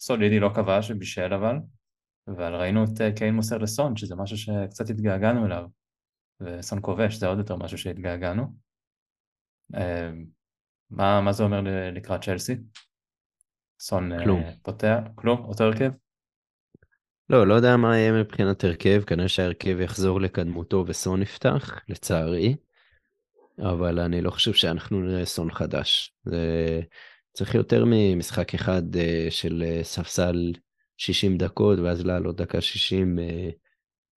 סולידי, לא כבש, בישל אבל, אבל ראינו את קיין מוסר לסון, שזה משהו שקצת התגעגענו אליו, וסון כובש, זה עוד יותר משהו שהתגעגענו. מה, מה זה אומר לקראת צ'לסי? סון אה,
כלום.
פותח, כלום, אותו הרכב?
לא, לא יודע מה יהיה מבחינת הרכב, כנראה שההרכב יחזור לקדמותו וסון יפתח, לצערי, אבל אני לא חושב שאנחנו נראה סון חדש. זה צריך יותר ממשחק אחד אה, של אה, ספסל 60 דקות, ואז לעלות דקה 60 אה,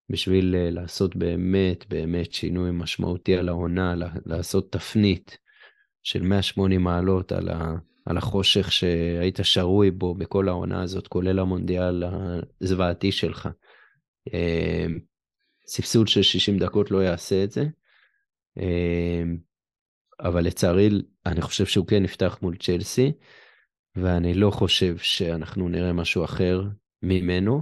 בשביל לעשות באמת באמת שינוי משמעותי על העונה, לעשות תפנית של 180 מעלות על, ה, על החושך שהיית שרוי בו בכל העונה הזאת, כולל המונדיאל הזוועתי שלך. אה, סבסוד של 60 דקות לא יעשה את זה, אה, אבל לצערי אני חושב שהוא כן יפתח מול צ'לסי, ואני לא חושב שאנחנו נראה משהו אחר ממנו.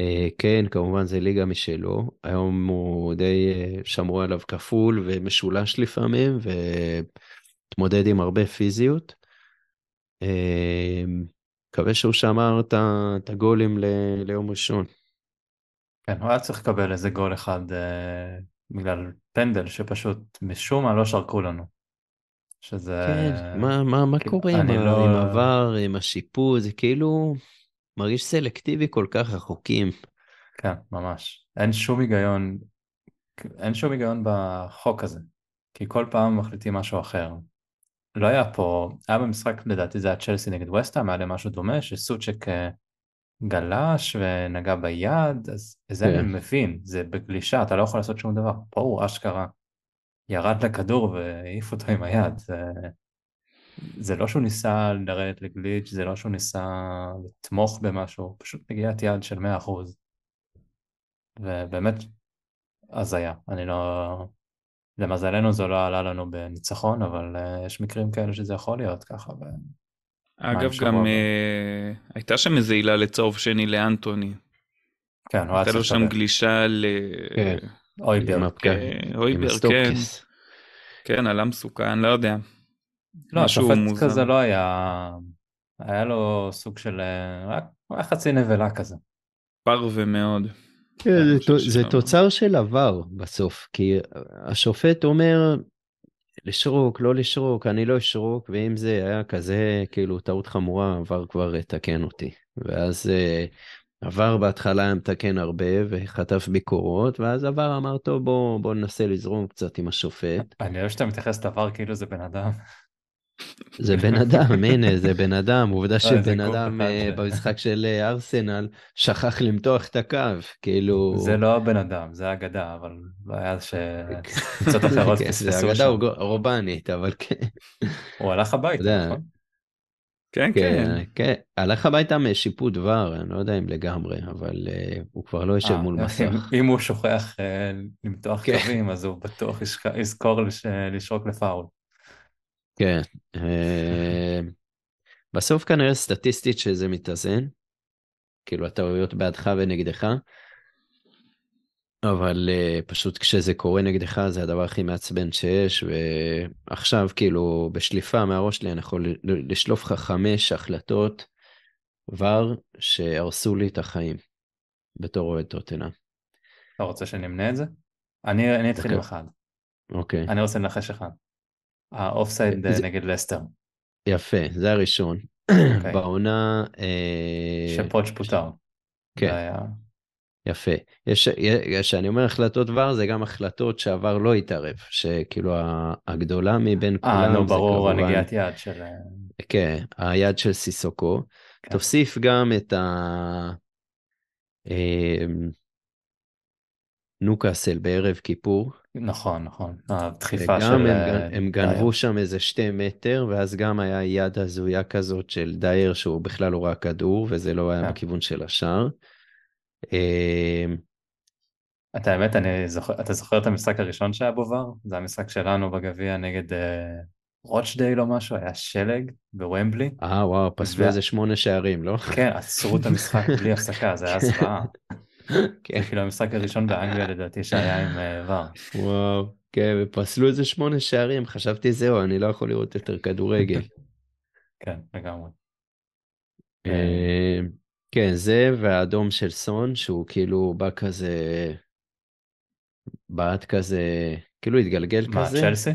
אה, כן, כמובן זה ליגה משלו, היום הוא די אה, שמרו עליו כפול ומשולש לפעמים, והתמודד עם הרבה פיזיות. אה, מקווה שהוא שמר את הגולים ליום ראשון.
כן, הוא היה צריך לקבל איזה גול אחד אה, בגלל פנדל שפשוט משום מה לא שרקו לנו. שזה...
כן, מה, מה, מה
כאילו,
קורה עם,
לא-
עם עבר, עם השיפוט, זה כאילו מרגיש סלקטיבי כל כך החוקים.
כן, ממש. אין שום היגיון, אין שום היגיון בחוק הזה, כי כל פעם מחליטים משהו אחר. לא היה פה, היה במשחק, לדעתי זה היה צ'לסי נגד וסטהאם, היה להם משהו דומה, שסוצ'ק אה, גלש ונגע ביד, אז זה אני
כן.
מבין, זה בגלישה, אתה לא יכול לעשות שום דבר. פה הוא אשכרה ירד לכדור והעיף אותו עם היד. זה, זה לא שהוא ניסה לרדת לגליץ', זה לא שהוא ניסה לתמוך במשהו, פשוט נגיעת יד של 100%. ובאמת, הזיה. אני לא... למזלנו זה לא עלה לנו בניצחון, אבל uh, יש מקרים כאלה שזה יכול להיות ככה. ו...
אגב, גם? אה, הייתה שם איזה עילה לצהוב שני לאנטוני.
כן, הוא היה
הייתה לו
צריך
שם. גלישה ל...
כן.
אוי
עם
בר.
הפקק,
אה,
עם
הויבר, כן. כן, עלה מסוכן, לא יודע.
לא, השופט. כזה לא היה... היה לו סוג של... אה, רק- הוא היה חצי נבלה כזה.
פרווה מאוד.
כן, זה זה. תוצר של עבר בסוף, כי השופט אומר לשרוק, לא לשרוק, אני לא אשרוק, ואם זה היה כזה, כאילו, טעות חמורה, עבר כבר יתקן אותי. ואז אה, עבר בהתחלה היה מתקן הרבה וחטף ביקורות, ואז עבר אמר, טוב, בוא, בוא ננסה לזרום קצת עם השופט.
אני אוהב שאתה מתייחס לדבר כאילו זה בן אדם.
זה בן אדם, הנה, זה בן אדם. עובדה
איזה
שבן אדם אה, במשחק של אה, ארסנל שכח למתוח את הקו, כאילו...
זה לא הבן אדם, זה אגדה, אבל בעיה שקבוצות אחרות
כן, זה
פספסו
אגדה
שם.
אורג- אורבנית, אבל כן,
הוא הלך הביתה, נכון?
כן, כן.
כן, כן, הלך הביתה משיפוט דבר, אני לא יודע אם לגמרי, אבל אה, הוא כבר לא יושב
אה,
מול מסך.
אם הוא שוכח אה, למתוח
כן.
קווים, אז הוא בטוח יזכור לש- לשרוק לפאול.
כן, אה, בסוף כנראה סטטיסטית שזה מתאזן, כאילו הטעויות בעדך ונגדך, אבל uh, פשוט כשזה קורה נגדך זה הדבר הכי מעצבן שיש, ועכשיו כאילו בשליפה מהראש שלי אני יכול לשלוף לך חמש החלטות כבר שהרסו לי את החיים בתור אוהד טוטנאם.
אתה רוצה שנמנה את זה? אני אני אתחיל עם אחד.
אוקיי,
אני רוצה לנחש אחד. האופסייד אה,
זה-
נגד לסטר,
יפה, זה הראשון.
אוקיי.
בעונה... אה,
שפוץ' פוטר.
כן.
היה-
יפה. יש, כשאני אומר החלטות ור, זה גם החלטות שעבר לא התערב, שכאילו הגדולה מבין
אה,
כולם
נו,
זה
ברור,
כמובן,
הנגיעת יד של... אה,
כן, היד של סיסוקו.
כן.
תוסיף גם את ה... נוקאסל בערב כיפור.
נכון, נכון. הדחיפה של...
הם,
אה,
הם
דייר.
גנבו שם איזה שתי מטר, ואז גם היה יד הזויה כזאת של דייר שהוא בכלל לא ראה כדור, וזה לא היה
כן.
בכיוון של השער. אמ,
את האמת, אני זוכר, אתה זוכר את המשחק הראשון שהיה בו ור? זה המשחק שלנו בגביע נגד אה, רוטשדייל או משהו, היה שלג בוומבלי.
אה, וואו, פסלו איזה שמונה שערים, לא?
כן, עצרו את המשחק בלי הפסקה, זה היה זוועה.
כן.
כאילו המשחק הראשון באנגליה לדעתי שהיה עם אה, ור.
וואו, כן, ופסלו איזה שמונה שערים, חשבתי זהו, אני לא יכול לראות יותר כדורגל.
כן, לגמרי.
אה, כן, זה והאדום של סון, שהוא כאילו בא כזה, בעט כזה, כאילו התגלגל
מה,
כזה.
צ'לסי?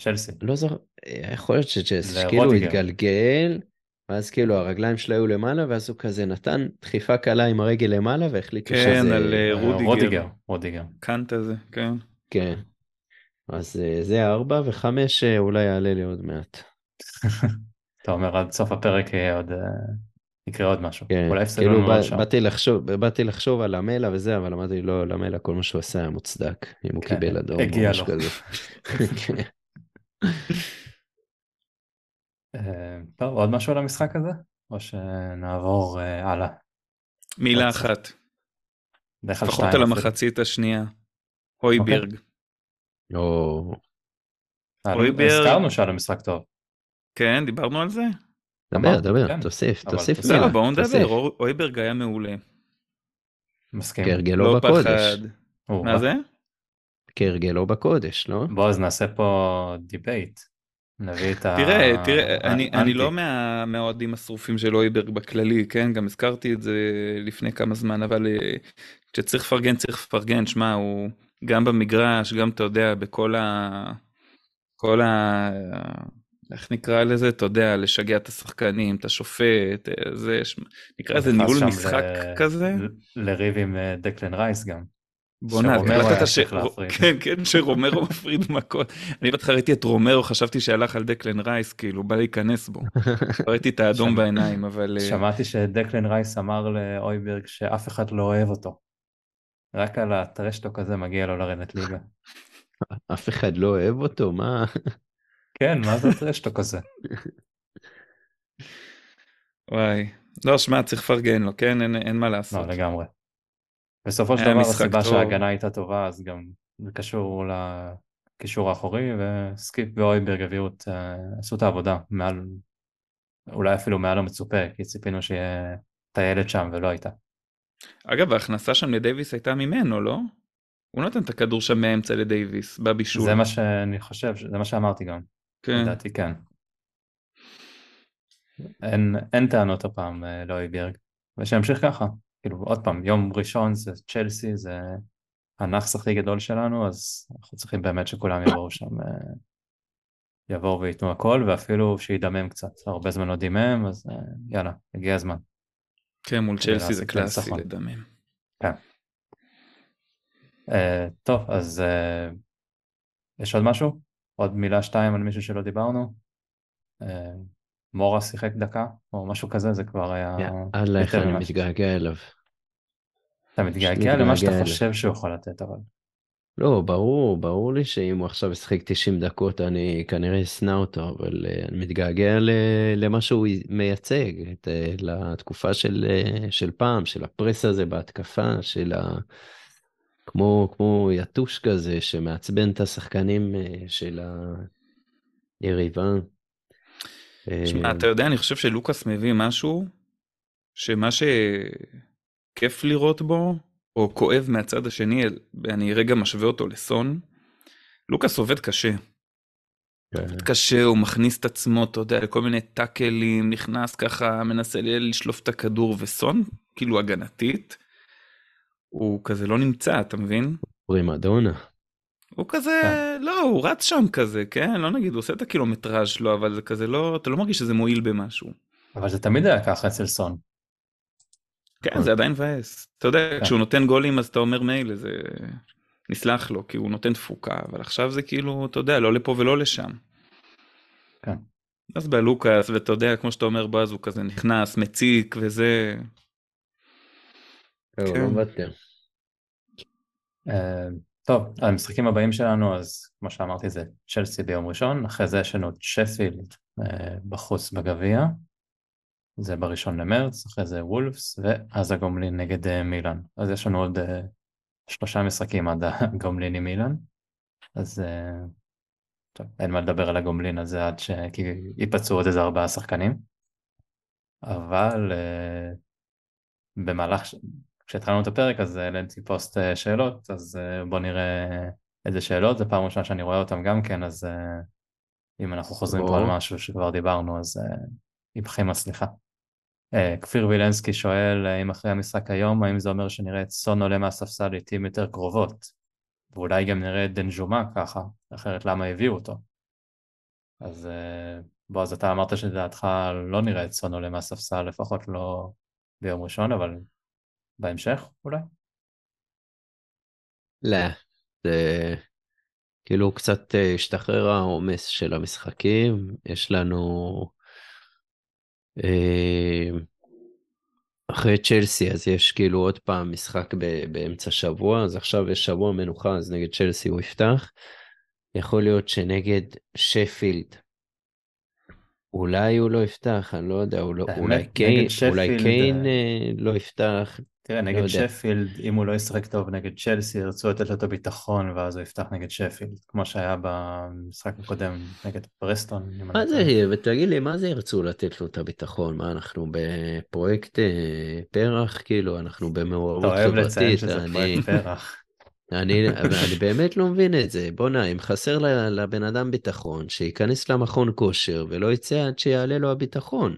צ'לסי.
לא זוכר, אה, יכול להיות שצ'לסי,
רודיגר.
התגלגל, ואז כאילו הרגליים שלו היו למעלה, ואז הוא כזה נתן דחיפה קלה עם הרגל למעלה, והחליטו
כן,
שזה...
על, אה,
אה,
רודיגר.
רודיגר, רודיגר.
cunt הזה, כן.
כן. אז אה, זה ארבע, וחמש אולי יעלה לי עוד מעט.
אתה אומר עד סוף הפרק יהיה עוד... יקרה עוד משהו.
כן,
אולי יפסדו
כאילו בא. באתי לחשוב, באתי לחשוב על למלה וזה, אבל אמרתי לא, למלה כל מה שהוא עשה היה מוצדק, אם הוא
כן,
קיבל אדום או משהו
לו.
כזה.
אה, טוב, עוד משהו על המשחק הזה? או שנעבור אה, הלאה?
מילה אחת, לפחות על. המחצית השנייה. הויברג.
או,
אה,
הויברג.
הזכרנו שהיה לו משחק טוב.
כן, דיברנו על זה?
דבר, דבר,
כן.
תוסיף, תוסיף
לא, בואו נדבר. אור- הויברג היה מעולה.
מסכים.
כהרגלו
לא
בקודש,
מה זה?
כהרגלו בקודש, לא?
בוא אז נעשה פה debate. נביא את ה...
תראה, תראה, אני, אני
האנטי.
לא מה, מהאוהדים השרופים של הויברג בכללי, כן? גם הזכרתי את זה לפני כמה זמן, אבל אה, כשצריך לפרגן, צריך לפרגן. שמע, הוא גם במגרש, גם, אתה יודע, בכל ה... כל ה... איך נקרא לזה? אתה יודע, לשגע את השחקנים, את השופט, אה, זה, נקרא לזה ניהול משחק
ל-
כזה.
לריב עם אה, דקלן רייס גם.
בואנה, קלטת
היה
ש...
צריך להפריד.
כן, כן, שרומרו מפריד מכות. אני בהתחלה ראיתי את רומרו, חשבתי שהלך על דקלן רייס, כאילו, בא להיכנס בו. ראיתי את האדום בעיניים, אבל... אה,
שמעתי שדקלן רייס אמר להויברג שאף אחד לא אוהב אותו. רק על ה trash talk הזה מגיע לו לרדת ליגה.
אף אחד לא אוהב אותו, מה?
כן, מה זה ה trash talk הזה?
וואי. לא, שמע, צריך לפרגן לו, כן? אין מה לעשות.
לא, לגמרי. בסופו של דבר הסיבה
טוב.
שההגנה הייתה טובה אז גם זה קשור לקישור האחורי וסקיפ ואויברג הביאו את, אה, עשו את העבודה מעל, אולי אפילו מעל המצופה כי ציפינו שיהיה טיילת שם ולא הייתה.
אגב, ההכנסה שם לדייוויס הייתה ממנו, לא? הוא נותן את הכדור שם מהאמצע לדייוויס, בבישול.
זה מה שאני חושב, זה מה שאמרתי גם,
כן.
לדעתי כן. אין, אין טענות הפעם אה, לאויברג ושימשיך ככה, כאילו עוד פעם יום ראשון זה צ'לסי זה הנאחס הכי גדול שלנו אז אנחנו צריכים באמת שכולם יבואו שם אה, יבואו וייתנו הכל ואפילו שידמם קצת הרבה זמן לא דימם אז אה, יאללה הגיע הזמן.
כן, מול צ'לסי זה
את
קלאסי. לדמם.
אה, טוב אז אה, יש עוד משהו? עוד מילה שתיים על מישהו שלא דיברנו? אה, מורה שיחק דקה או משהו כזה זה כבר היה
אללה, איך אני מתגעגע אליו.
אתה מתגעגע
מתגעגע
למה שאתה. חושב שהוא יכול לתת אבל
לא, ברור, ברור לי שאם הוא עכשיו ישחק 90 דקות אני כנראה אשנא אותו, אבל אה, אני מתגעגע למה שהוא מייצג, את, אה, לתקופה של, אה, של פעם, של הפרס הזה בהתקפה, של ה... כמו, כמו יתוש כזה שמעצבן את השחקנים של היריבה.
שמע, אתה יודע, אני חושב שלוקאס מביא משהו, שמה שכיף לראות בו, או כואב מהצד השני, אני רגע משווה אותו לסון, לוקאס עובד קשה. עובד קשה, הוא מכניס את עצמו, אתה יודע, לכל מיני טאקלים, נכנס ככה, מנסה לשלוף את הכדור, וסון, כאילו הגנתית, הוא כזה לא נמצא, אתה מבין?
פרימדונה.
הוא כזה, לא, הוא רץ שם כזה, כן? לא נגיד, הוא עושה את הקילומטראז' שלו, אבל זה כזה לא, אתה לא מרגיש שזה מועיל במשהו.
אבל זה תמיד היה ככה אצל סון.
כן, זה עדיין מבאס. אתה יודע,
כן.
כשהוא נותן גולים אז אתה אומר מילא, זה... נסלח לו, כי הוא נותן תפוקה, אבל עכשיו זה כאילו, אתה יודע, לא לפה ולא לשם.
כן.
אז בא לוקאס, ואתה יודע, כמו שאתה אומר, באז הוא כזה נכנס, מציק וזה... כן.
לא מוותר.
אה, טוב, המשחקים הבאים שלנו, אז כמו שאמרתי זה צ'לסי ביום ראשון, אחרי זה יש לנו את שפילד אה, בחוץ בגביע, זה בראשון למרץ, אחרי זה וולפס, ואז הגומלין נגד אה, מילאן. אז יש לנו עוד אה, שלושה משחקים עד הגומלין עם מילאן, אז אה, טוב, אין מה לדבר על הגומלין הזה עד שיפצעו עוד איזה ארבעה שחקנים, אבל במהלך, ש- כשהתחלנו את הפרק אז העליתי פוסט שאלות, אז אה, בוא נראה איזה שאלות, זו פעם ראשונה שאני רואה אותם גם כן, אז אם אנחנו חוזרים פה. על משהו שכבר דיברנו, אז איתכם הסליחה. אה, כפיר וילנסקי שואל אה, אם אחרי המשחק היום, האם זה אומר שנראה את סון עולה מהספסל לעיתים יותר קרובות, ואולי גם נראה את דנג'ומה ככה, אחרת למה הביאו אותו? אז אה, בועז, אתה אמרת שלדעתך לא נראה את סון עולה מהספסל, לפחות לא ביום ראשון, אבל בהמשך אולי?
לא, זה כאילו קצת השתחרר העומס של המשחקים, יש לנו אחרי צ'לסי אז יש כאילו עוד פעם משחק ב- באמצע שבוע, אז עכשיו יש שבוע מנוחה, אז נגד צ'לסי הוא יפתח. יכול להיות שנגד שפילד אולי הוא לא יפתח, אני לא יודע, אולי,
האמת,
אולי
נגד
קיין, אולי קיין
אה,
אה, לא יפתח,
תראה,
לא
נגד
יודע.
שפילד, אם הוא לא ישחק טוב נגד צ'לסי, ירצו לתת לו את הביטחון, ואז הוא יפתח נגד שפילד, כמו שהיה במשחק הקודם נגד פרסטון.
מה
לא
זה. ותגיד לי, מה זה ירצו לתת לו את הביטחון? מה, אנחנו בפרויקט אה, פרח? כאילו, אנחנו
אתה
במעורבות
אוהב לציין
חברתית?
שזה פרויקט פרח.
אני, אני באמת לא מבין את זה. בואנה, אם חסר לבן אדם ביטחון, שייכנס למכון כושר ולא יצא עד שיעלה לו הביטחון.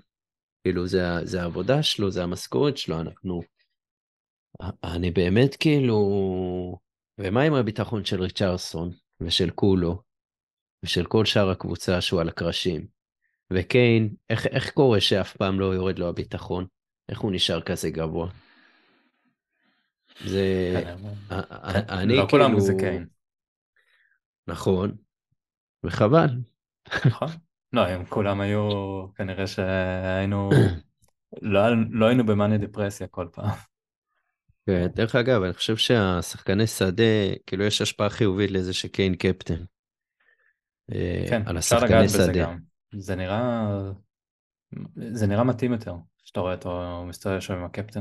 כאילו, זה, זה העבודה שלו, זה המשכורת שלו, אנחנו... אני באמת כאילו... ומה עם הביטחון של ריצ'רסון ושל כולו ושל כל שאר הקבוצה שהוא על הקרשים? וקיין, איך, איך קורה שאף פעם לא יורד לו הביטחון? איך הוא נשאר כזה גבוה? זה...
כן,
א-
כן,
א- אני
לא כולם
כאילו...
זה קיין,
נכון, וחבל.
נכון? לא, הם כולם היו, כנראה שהיינו, לא, לא היינו במאניה דיפרסיה כל פעם.
כן, דרך אגב, אני חושב שהשחקני שדה, כאילו יש השפעה חיובית לזה שקיין קפטן. אה,
כן,
על
אפשר לגעת בזה. גם. זה נראה, זה נראה מתאים יותר, שאתה רואה אותו מסתובב שם עם הקפטן.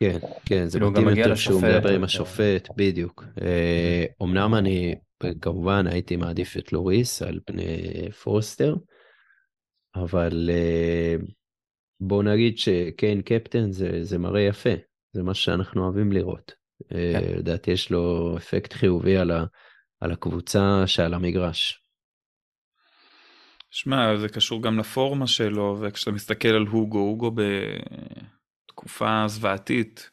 כן, כן, זה
כאילו, גם מגיע
יותר
לשופט,
מדבר עם
יותר.
השופט, בדיוק. אה, אומנם אני, כמובן, הייתי מעדיף את לוריס על פני פורסטר, אבל אה, בוא נגיד שקיין קפטן זה, זה מראה יפה, זה מה שאנחנו אוהבים לראות. אה,
כן.
לדעתי יש לו אפקט חיובי על, ה, על הקבוצה שעל המגרש.
שמע, זה קשור גם לפורמה שלו, וכשאתה מסתכל על הוגו, הוגו בתקופה זוועתית,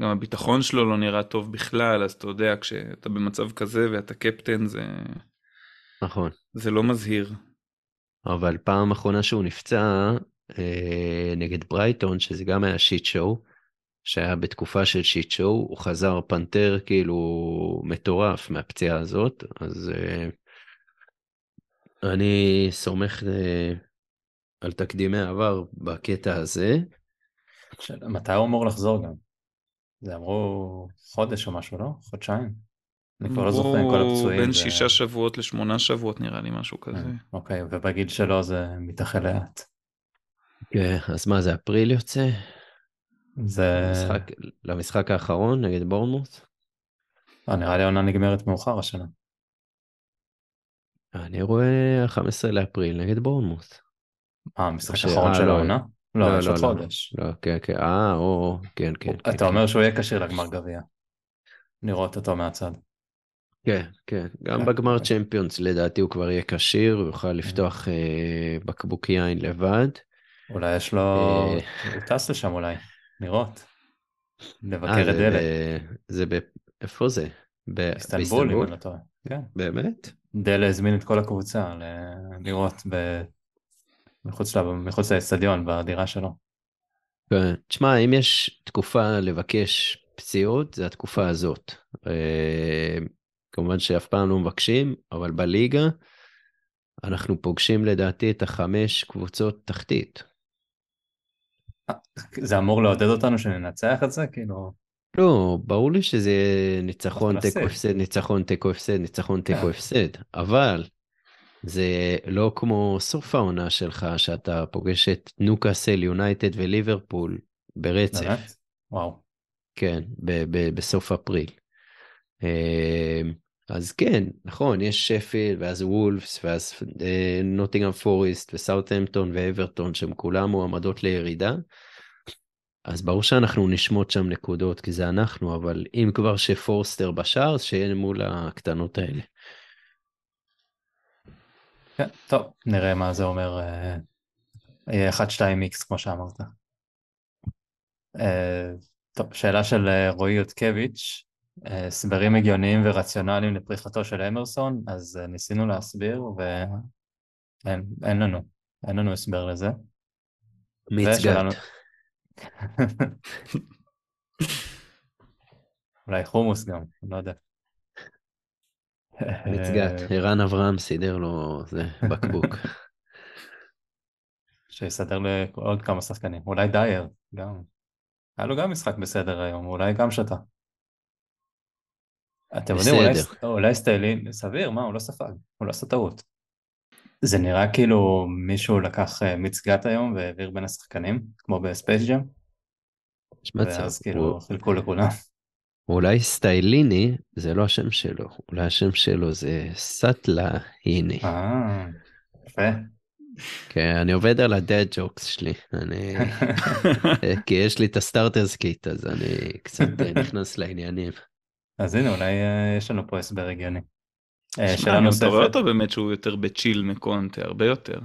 גם הביטחון שלו לא נראה טוב בכלל, אז אתה יודע, כשאתה במצב כזה ואתה קפטן, זה,
נכון.
זה לא מזהיר.
אבל פעם אחרונה שהוא נפצע אה, נגד ברייטון, שזה גם היה שיט שואו, שהיה בתקופה של שיט שואו, הוא חזר פנתר כאילו מטורף מהפציעה הזאת, אז אה, אני סומך אה, על תקדימי העבר בקטע הזה.
מתי הוא אמור לחזור גם? זה אמרו חודש או משהו, לא? חודשיים? אני כבר לא זוכר עם כל
הוא
הפצועים.
בין
זה-
שישה שבועות לשמונה שבועות נראה לי, משהו כזה.
כן, אוקיי, ובגיל שלו זה מתאחל לאט.
כן, אז מה זה אפריל יוצא?
זה...
למשחק, למשחק האחרון נגד בורנמוט?
אה, נראה לי העונה נגמרת מאוחר השנה.
אני רואה 15 לאפריל נגד בורנמוט.
אה, המשחק האחרון
אה,
של
לא,
העונה?
לא,
לא, יש
לא,
עוד
לא.
חודש.
לא, כן, כן, אה, או, כן, כן. כן,
אתה
כן.
אומר שהוא יהיה כשיר לגמר גביע. לראות אותו מהצד.
כן, כן, גם
כן,
בגמר
כן.
צ'מפיונס לדעתי הוא כבר יהיה כשיר, הוא יוכל לפתוח אה, בקבוק יין לבד.
אולי יש לו...
אה.
הוא טס לשם אולי, לראות.
אה,
לבקר את
זה
דלה.
זה ב... איפה זה? ב-
איסטנבול, אם אני לא טועה. כן.
באמת?
דלה הזמין את כל הקבוצה ל- לראות ב... מחוץ ל- מחוץ לאצטדיון, בדירה שלו.
כן. תשמע, אם יש תקופה לבקש פציעות, זה התקופה הזאת. אה, כמובן שאף פעם לא מבקשים, אבל בליגה אנחנו פוגשים לדעתי את החמש קבוצות תחתית.
זה אמור לעודד אותנו שננצח את זה? כאילו...
לא, ברור לי שזה ניצחון, תיקו. הפסד, ניצחון, תיקו, הפסד, ניצחון, תיקו,
כן.
הפסד, אבל זה לא כמו סוף העונה שלך, שאתה פוגש את נוקאסל, יונייטד וליברפול ברצף,
באמת? וואו.
כן, ב- ב- בסוף אפריל. אה, אז כן, נכון, יש שפילד, ואז וולפס, ואז אה, נוטינגרם פוריסט, וסאוטהמפטון ואברטון, שהם כולם מועמדות לירידה. אז ברור שאנחנו נשמוט שם נקודות, כי זה אנחנו, אבל אם כבר שפורסטר בשער, אז שיהיה מול הקטנות האלה.
כן, טוב, נראה מה זה אומר. אה, יהיה 1-2x כמו שאמרת. אה, טוב, שאלה של אה, רועי יודקביץ', אה, הסברים הגיוניים ורציונליים לפריחתו של אמרסון, אז אה, ניסינו להסביר ואין אין לנו, אין לנו הסבר לזה.
מיץ
ושלנו-
גת.
אולי חומוס גם, לא יודע.
מיץ
אה,
גת. ערן אברהם סידר לו זה בקבוק.
שיסדר לעוד כמה שחקנים, אולי דייר, גם. היה לו גם משחק בסדר היום, אולי גם שתה. אתם יודעים, אולי. אולי סטיילי, סביר, מה, הוא לא ספג, הוא לא עשה טעות. זה נראה כאילו מישהו לקח אה, מיץ גת היום והעביר בין השחקנים, כמו בספייס ג'ם. ואז כאילו חילקו לכולם.
אולי סטייליני זה לא השם שלו, אולי השם שלו זה סאטלה היני.
אה, יפה.
כן, אני עובד על ה dad jokes שלי, אני... כי יש לי את ה starter's kit, אז אני קצת נכנס לעניינים.
אז הנה, אולי אה, יש לנו פה הסבר הגיוני. שאלה
גם אתה
נוספת.
רואה אותו באמת שהוא יותר בצ'יל מקונטה, הרבה יותר.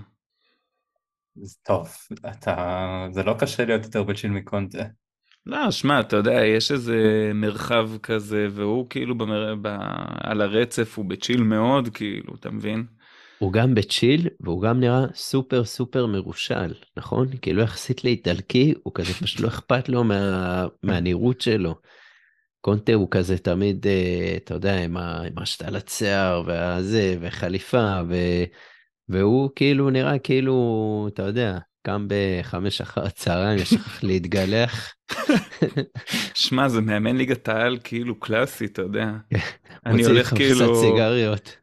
טוב, אתה... זה לא קשה להיות יותר בצ'יל מקונטה.
לא, שמע, אתה יודע, יש איזה מרחב כזה, והוא כאילו במר... ב... על הרצף, הוא בצ'יל מאוד, כאילו, אתה מבין?
הוא גם בצ'יל, והוא גם נראה סופר סופר מרושל, נכון? כאילו יחסית לאיטלקי, הוא כזה פשוט לא אכפת לו מה... מהנראות שלו. קונטה הוא כזה תמיד, אה, אתה יודע, עם ה- עם השתלת שיער והזה, וחליפה, ו... והוא כאילו נראה כאילו, אתה יודע, קם בחמש אחר הצהריים, יש לך להתגלח,
שמע, זה מאמן ליגת העל כאילו קלאסי, אתה יודע. אני
מוציא
הולך כאילו,
סיגריות.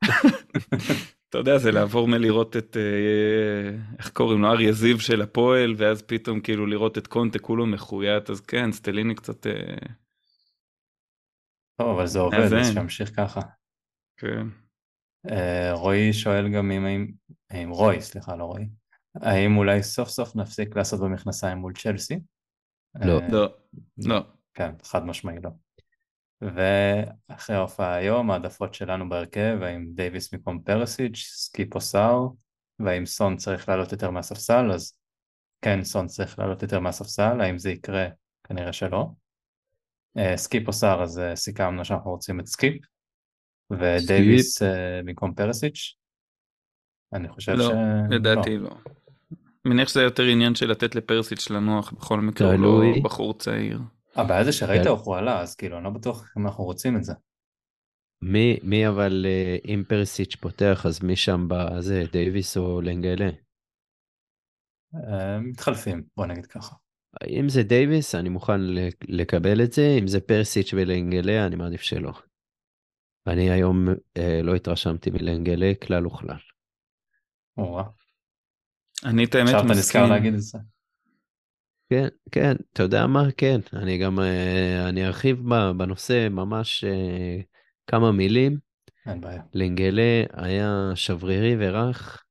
אתה יודע, זה לעבור מלראות את, אה, איך קוראים לו, אריה זיו של הפועל, ואז פתאום כאילו לראות את קונטה כולו מחויית, אז כן, סטליני קצת, אה,
טוב, אבל זה עובד. אז שימשיך ככה.
כן.
אה, רועי שואל גם אם, רוי, סליחה, לא רועי, האם אולי סוף סוף נפסיק לעשות במכנסיים מול צ'לסי?
לא.
אה,
לא, לא.
כן, חד משמעי לא. ואחרי ההופעה היום, העדפות שלנו בהרכב, האם דייוויס במקום פרסיץ', סקיפ או סאר, והאם סון צריך לעלות יותר מהספסל, אז כן, סון צריך לעלות יותר מהספסל, האם זה יקרה? כנראה שלא. אה, סקיפ או סאר, אז אה, סיכמנו שאנחנו רוצים את סקיפ, ודייוויס במקום פרסיץ'. אני חושב
לא,
ש...
לדעתי לא. מניח שזה יותר עניין של לתת לפרסיץ' לנוח, בכל מקרה הוא. לא בחור צעיר.
הבעיה זה שראית. איך הוא עלה, אז כאילו, אני לא בטוח אם אנחנו רוצים את זה.
מי, מי אבל, אה, אם פרסיץ' פותח, אז מי שם בזה, דייוויס או לנגלה?
אה, מתחלפים, בוא נגיד ככה.
אם זה דייוויס, אני מוכן ל- לקבל את זה, אם זה פרסיץ' ולנגלה, אני מעדיף שלא. אני היום אה, לא התרשמתי מלנגלה כלל וכלל.
אני את האמת
עכשיו אתה
מסכים.
נזכר להגיד את זה.
כן, כן, אתה יודע מה? כן, אני גם, אה, אני ארחיב ב- בנושא ממש אה, כמה מילים.
אין בעיה.
לנגלה היה שברירי ורך,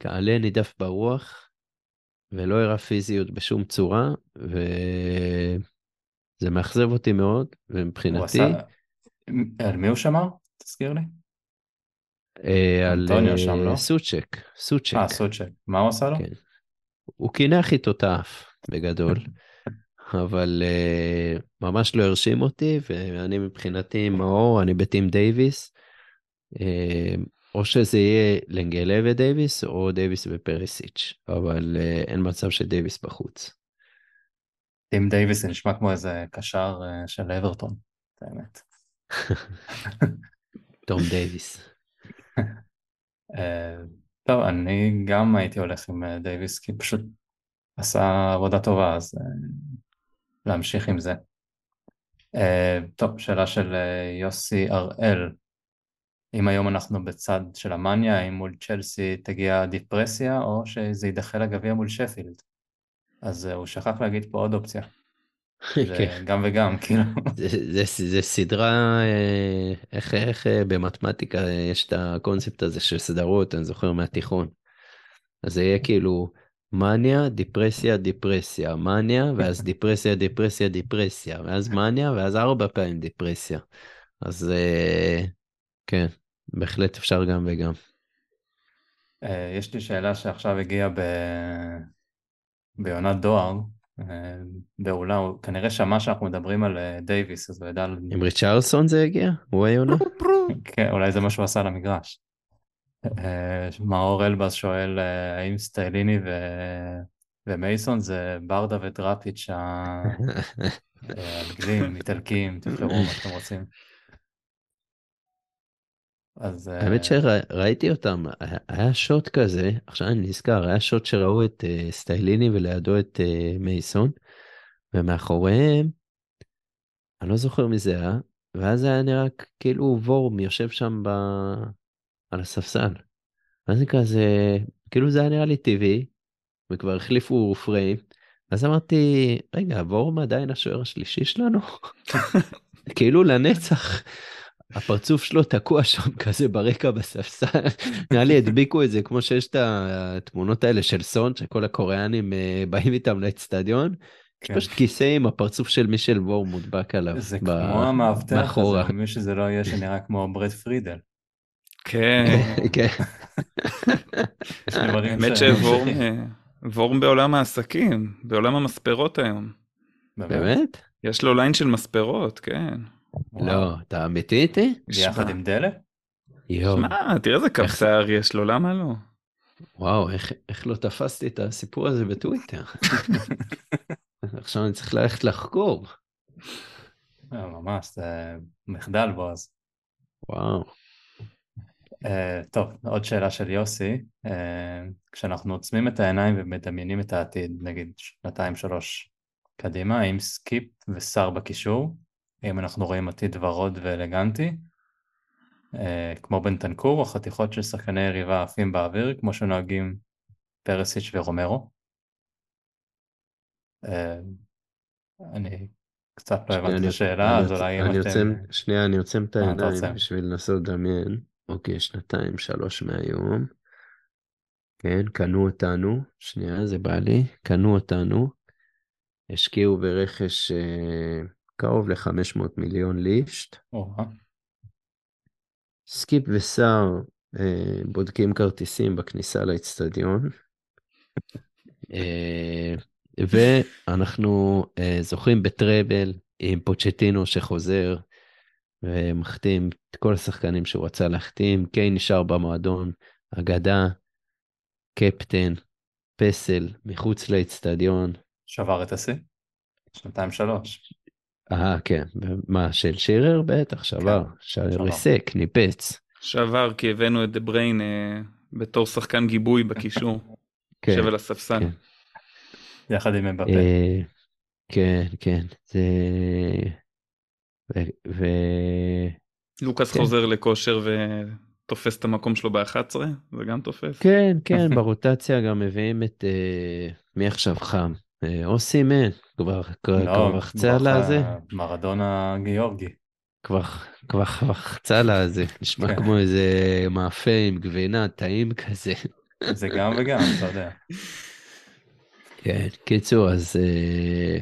כעלה נידף ברוח, ולא הראה פיזיות בשום צורה, וזה מאכזב אותי מאוד,
הוא
ומבחינתי,
עשה... על מי הוא שמר? תזכיר לי.
אה, על אה,
שם, לא?
סוצ'ק, סוצ'ק,
אה, סוצ'ק. מה הוא עשה לו?
כן. הוא קינח איתו את האף, בגדול, אבל אה, ממש לא הרשים אותי, ואני מבחינתי מאור, אני בטים דייוויס, אה, או שזה יהיה לנגלה ודייוויס, או דייוויס ופרסיץ', אבל אה, אין מצב שדייוויס בחוץ.
טים דייוויס זה נשמע כמו איזה קשר אה, של אוורטון, את האמת.
תום דייוויס.
אה, טוב, אני גם הייתי הולך עם אה, דייוויס, כי פשוט עשה עבודה טובה, אז אה, להמשיך עם זה. טוב, שאלה של יוסי הראל. אם היום אנחנו בצד של המאניה, האם מול צ'לסי תגיע דיפרסיה, או שזה יידחה לגביע מול שפילד? אז הוא שכח להגיד פה עוד אופציה. זה
כן.
גם וגם, כאילו.
זה, זה, זה סדרה, אה, איך, איך אה, במתמטיקה יש את הקונספט הזה של סדרות, אני זוכר מהתיכון. אז זה יהיה כאילו מניה, דיפרסיה, דיפרסיה, מניה, ואז דיפרסיה, דיפרסיה, דיפרסיה, ואז מניה, ואז ארבע פעמים דיפרסיה. אז אה, כן, בהחלט אפשר גם וגם.
יש לי שאלה שעכשיו הגיעה ב... בעונת דואר, אה, באולה, הוא כנראה שמע שאנחנו מדברים על אה, דייוויס, אז הוא ידע,
עם ריצ'רלסון זה הגיע? הוא היונה?
כן, אולי זה מה שהוא עשה למגרש. אה, מאור אלבז שואל, אה, האם סטייליני ו... ומייסון זה ברדה ודראפיץ' אה, האנגלים, איטלקים, תבחרו מה שאתם רוצים. אז אה,
האמת שראיתי אותם, היה- שוט כזה, עכשיו אני נזכר, היה שוט שראו את אה, סטייליני ולידו את אה, מייסון, ומאחוריהם, אני לא זוכר מי זה היה, ואז היה נראה כאילו וורם יושב שם ב... על הספסל. ואז אני כזה, כאילו זה היה נראה לי טבעי, וכבר החליפו פריים, אז אמרתי, רגע, וורם עדיין השוער השלישי שלנו? כאילו לנצח. הפרצוף שלו תקוע שם כזה ברקע בספסל, נראה לי הדביקו את זה כמו שיש את התמונות האלה של סון, שכל הקוריאנים אה, באים איתם לאצטדיון, יש
כן.
פשוט כיסא עם הפרצוף של מישל וור מודבק עליו.
זה כמו המאבטח. הזה, מי שזה לא יהיה שנראה כמו ברד פרידל.
כן,
כן,
האמת
ש-
שוורם. אה, וורם בעולם העסקים, בעולם המספרות היום.
באמת?
יש לו ליין של מספרות, כן.
לא, אתה אמיתי איתי?
ביחד. עם דלה?
יואו,
שמע, תראה איזה שיער יש לו, למה לא?
וואו, איך- איך לא תפסתי את הסיפור הזה בטוויטר? עכשיו אני צריך ללכת לחקור.
אה, ממש, זה מחדל בועז.
וואו.
אה, טוב, עוד שאלה של יוסי. אה, כשאנחנו עוצמים את העיניים ומדמיינים את העתיד, נגיד שנתיים שלוש קדימה, האם סקיפ וסאר בקישור? האם אנחנו רואים עתיד ורוד ואלגנטי? אה, כמו בנטנקור, או חתיכות של שחקני יריבה עפים באוויר, כמו שנוהגים פרסיץ' ורומרו? אה, אני קצת לא הבנתי את השאלה, אז אולי אם אתם...
שנייה, אני עוצם את
אה,
העיניים. בשביל לנסות לדמיין. אוקיי, שנתיים, שלוש מהיום. כן, קנו אותנו. שנייה, זה בא לי. קנו אותנו. השקיעו ברכש קרוב ל-500 מיליון ליש"ט. סקיפ וסאר אה, בודקים כרטיסים בכניסה לאצטדיון. אה, ואנחנו אה, זוכים בטראבל עם פוצ'טינו שחוזר ומחתים את כל השחקנים שהוא רצה להחתים. קיי נשאר במועדון, אגדה, קפטן, פסל, מחוץ לאצטדיון.
שבר את השיא? שנתיים שלוש.
אה, כן, מה, של שירר? בטח, שבר.
שבר.
ריסק, ניפץ.
שבר כי הבאנו את דה בריין אה, בתור שחקן גיבוי בקישור,
כן.
יושב על הספסל.
כן.
יחד עם מבפה.
אה, כן, כן, זה... ו... ו...
לוקאס
כן.
חוזר לכושר ותופס את המקום שלו ב-11, זה גם תופס.
כן, כן, ברוטציה גם מביאים את... אה, מי עכשיו חם? אה, אוסי מן, כבר כבר-
לא,
כבר חצה על הזה?
מרדונה גיאורגי.
כבר חצה על הזה, נשמע
כן.
כמו איזה מאפה עם גבינה, טעים כזה.
זה גם וגם, אתה יודע.
כן, קיצור, אז אה,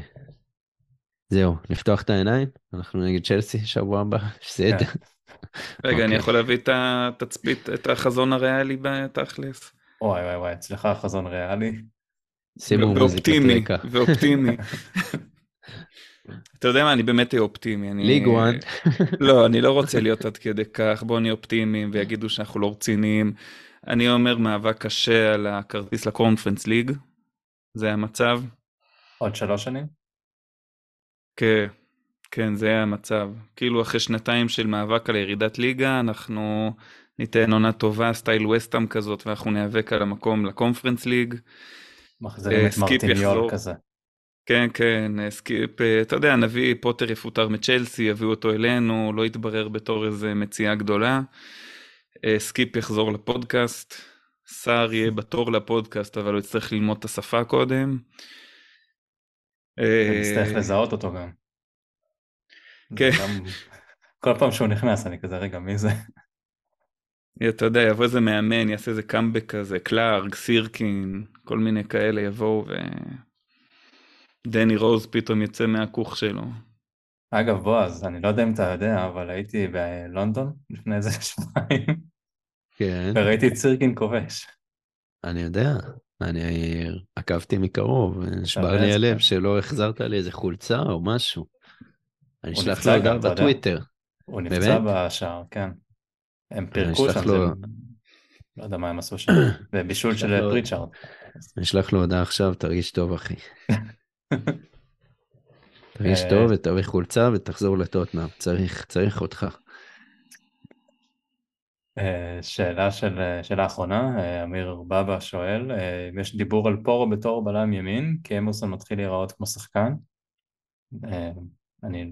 זהו, לפתוח את העיניים? אנחנו נגד צ'לסי שבוע הבא, בסדר.
כן.
רגע, אני
אוקיי.
יכול להביא את התצפית, את החזון הריאלי בתכלס?
וואי וואי וואי, אצלך חזון ריאלי.
שימו מוזיקת
ואופטימי,
רקע.
ואופטימי. אתה יודע מה, אני באמת אהיה אופטימי.
ליג וואן.
לא, אני לא רוצה להיות עד כדי כך, בואו נהיה אופטימיים ויגידו שאנחנו לא רציניים. אני אומר מאבק קשה על הכרטיס לקונפרנס ליג, זה המצב.
עוד שלוש שנים?
כן, כן, זה המצב. כאילו אחרי שנתיים של מאבק על ירידת ליגה, אנחנו ניתן עונה טובה, סטייל ווסטהאם כזאת, ואנחנו ניאבק על המקום לקונפרנס ליג.
מחזירים
אה,
את
סקיפ
מרטיניול. כזה.
כן, כן, אה, סקיפ, אה, אתה יודע, נביא, פוטר יפוטר מצ'לסי, יביאו אותו אלינו, לא יתברר בתור איזה מציאה גדולה. אה, סקיפ יחזור לפודקאסט, סער יהיה בתור לפודקאסט, אבל הוא יצטרך ללמוד את השפה קודם. אה,
ונצטרך לזהות אותו גם.
כן.
כל פעם שהוא נכנס אני כזה רגע מי זה?
אתה יודע, יבוא איזה מאמן, יעשה איזה קאמבק כזה, קלארק, סירקין, כל מיני כאלה יבואו ו... דני רוז פתאום יצא מהכוך שלו.
אגב בועז, אני לא יודע אם אתה יודע, אבל הייתי בלונדון לפני איזה שבועיים,
כן,
וראיתי את סירקין כובש.
אני יודע, אני עקבתי מקרוב, נשבר לי. הלב שלא החזרת לי איזה חולצה או משהו. אני אשלח לו הודעה. בטוויטר.
הוא נפצע? בשער, כן. הם פירקו
אשלח
שם,
לו-
זה... לא יודע מה הם עשו שם, ובישול
אשלח
של
לו-
פריצ'ארד.
אני אשלח לו הודעה עכשיו, תרגיש טוב אחי. תרגיש
אה,
טוב ותביא חולצה ותחזור לטוטנאם, צריך, צריך אותך.
אה, שאלה של, אה, שאלה אחרונה, אה, אמיר בבא שואל, אה, אם יש דיבור על פורו בתור בלם ימין, כי אמרסון מתחיל להיראות כמו שחקן. אה, אני, אה,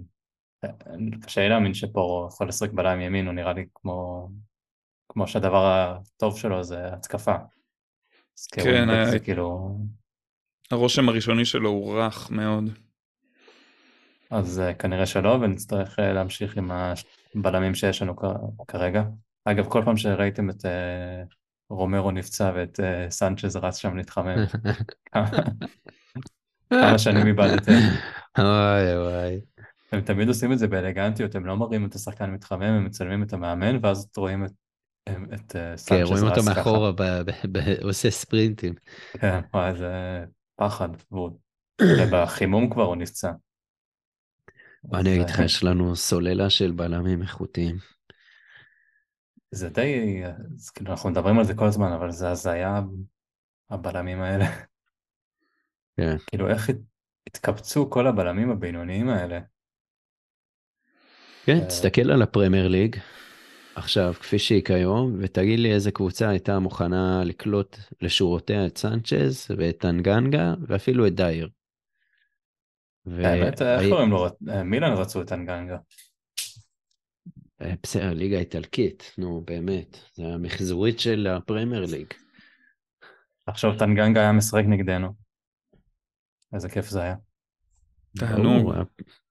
קשה לי להאמין שפורו יכול לשחק בלם ימין, הוא נראה לי כמו, כמו שהדבר הטוב שלו זה התקפה. אז
כן,
כווינגבק
אה,
זה כאילו,
הרושם הראשוני שלו הוא רך מאוד.
אז אה, כנראה שלא, ונצטרך אה, להמשיך עם הבלמים שיש לנו כרגע. אגב, כל פעם שראיתם את רומרו נפצע ואת סנצ'ז רץ שם להתחמם, כמה- שנים איבדתם.
וואי וואי.
הם תמיד עושים את זה באלגנטיות, הם לא מראים את השחקן מתחמם, הם מצלמים את המאמן, ואז רואים את, את אה,
כן, רואים אותו. מאחורה, ב- ב- ב- עושה ספרינטים.
כן, וואי, זה פחד. ובחימום כבר הוא נפצע.
מה אני אגיד לך,
אה,
יש לנו סוללה של בלמים איכותיים.
זה די, אז כאילו אנחנו מדברים על זה כל הזמן, אבל זה הזיה, הבלמים האלה.
כן.
כאילו איך הת- התקבצו כל הבלמים הבינוניים האלה
כן, תסתכל על הפרמייר ליג עכשיו, כפי שהיא כיום, ותגיד לי איזה קבוצה הייתה מוכנה לקלוט לשורותיה את סנצ'ז ואת טנגנגה ואפילו את דייר.
האמת, איך קוראים לו? מילאן רצו את אנגנגה.
אה, בסדר, ליגה איטלקית, נו באמת, זה המחזורית של הפרמייר ליג.
עכשיו טנגנגה היה משחק נגדנו. איזה כיף זה היה.
תענוג.
היה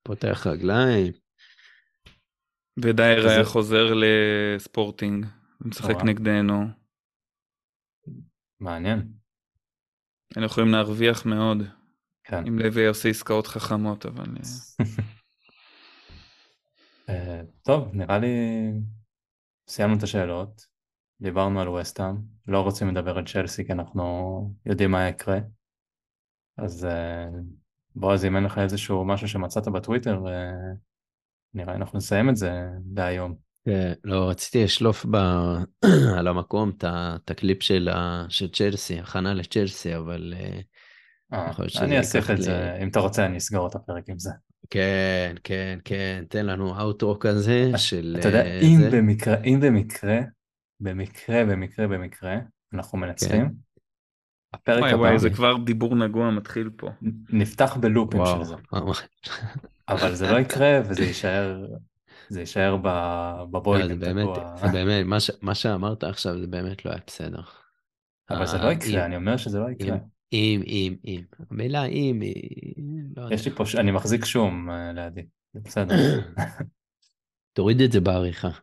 פותח רגליים,
ודייר היה חוזר לספורטינג, משחק. נגדנו.
מעניין.
היינו יכולים להרוויח מאוד,
כן.
אם לוי עושה עסקאות חכמות, אבל... אה,
אה, טוב, נראה לי סיימנו את השאלות. דיברנו על וסטהאם. לא רוצים לדבר על צ'לסי כי אנחנו יודעים מה יקרה. אז אה, בועז, אם אין לך איזשהו משהו שמצאת בטוויטר, נראה אנחנו נסיים את זה להיום.
כן, לא, רציתי לשלוף ב... על המקום את הקליפ של, ה... של צ'לסי, הכנה לצ'לסי, אבל אה,
אה, אני אסיך את זה, אם אתה רוצה אני אסגור את הפרק עם זה.
כן, כן, כן, תן לנו אאוטרו כזה של...
אתה יודע,
אה,
אם. במקרה, אם במקרה, במקרה, במקרה, במקרה, אנחנו מנצחים, הפרק
וואי
הבא
וואי, זה כבר דיבור נגוע מתחיל פה.
נפתח בלופים של זה. אבל זה לא יקרה וזה יישאר, זה יישאר ב-
לא, זה באמת. זה באמת, מה ש- מה שאמרת עכשיו זה באמת לא היה בסדר.
אבל זה לא יקרה, אני אומר שזה לא יקרה.
אם, אם, אם. המילה אם היא... לא.
יש לי פה, אני מחזיק שום אה, לידי, זה בסדר.
תוריד את זה בעריכה.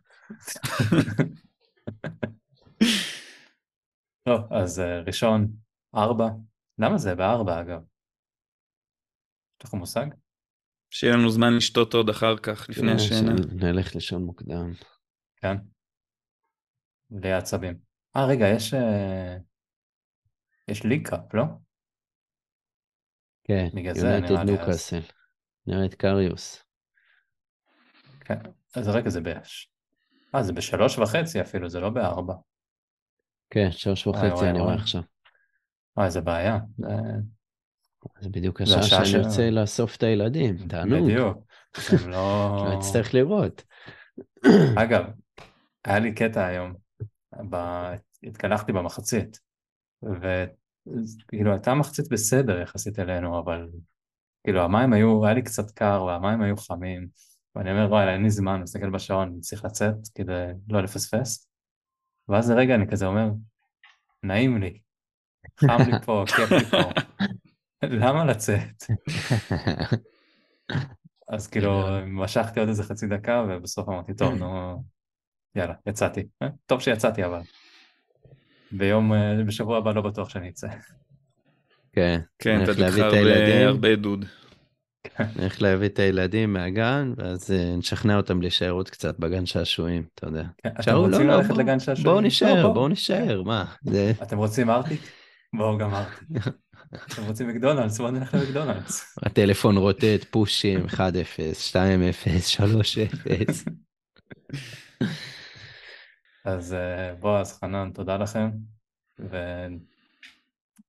טוב, אז אה, ראשון, ארבע. למה זה בארבע אגב? יש לך מושג?
שיהיה לנו זמן לשתות עוד אחר כך, לפני
אה,
השינה.
שנלך לישון מוקדם.
כן. בלי העצבים. אה, רגע, יש... אה, יש ליג קאפ, לא?
כן,
זה
יונייטד
נראה
את קריוס.
כן. אז רגע, זה באש. אה, זה בשלוש וחצי אפילו, זה לא בארבע.
כן, שלוש וחצי אני רואה. עכשיו.
אה, איזה בעיה. זה-
בדיוק השעה שאני רוצה לאסוף את הילדים. תענוג.
בדיוק. לא...
לא אצטרך לראות.
אגב, היה לי קטע היום, ב... התקלחתי במחצית, וכאילו הייתה מחצית בסדר יחסית אלינו, אבל כאילו המים היו, היה לי קצת קר והמים היו חמים, ואני אומר וואי אין לי זמן, מסתכל בשעון, אני צריך לצאת כדי לא לפספס, ואז לרגע אני כזה אומר, נעים לי, חם לי פה, כיף לי פה, למה לצאת? אז כאילו משכתי עוד איזה חצי דקה ובסוף אמרתי טוב נו יאללה יצאתי אה, טוב שיצאתי אבל ביום אה, בשבוע הבא לא בטוח שאני אצא
כן,
כן,
נלך
תדליק לך
להביא את
הרבה-
הילדים.
הרבה דוד.
נלך להביא את הילדים מהגן, ואז אה, נשכנע אותם להישאר עוד קצת בגן שעשועים, אתה יודע.
כן, אתם רוצים
לא, לא,
ללכת לגן שעשועים?
בואו
לא,
נשאר,
בואו.
נשאר, מה?
אתם רוצים ארטיק? בואו גם ארטיק. אתם רוצים מקדונלדס? בואו נלך למקדונלדס.
הטלפון רוטט, פושים, 1-0, 2-0, 3-0.
אז אה, בועז, חנן, תודה לכם. ולא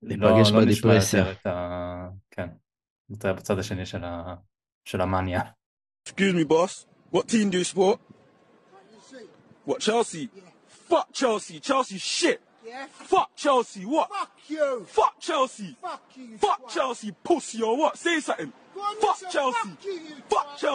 ניפגש
לא נשמע
בדיפרסיה.
ה... כן, נתראה בצד השני של ה- של המאניה.
Excuse me, boss. What team do you support? What, Chelsea? Fuck Chelsea. Chelsea shit.
Yeah?
Fuck Chelsea. What?
Fuck you!
Fuck Chelsea.
Fuck you!
Fuck. Chelsea, pussy or what? Say something. Fuck Chelsea.
Fuck you, you
Fuck. Chelsea.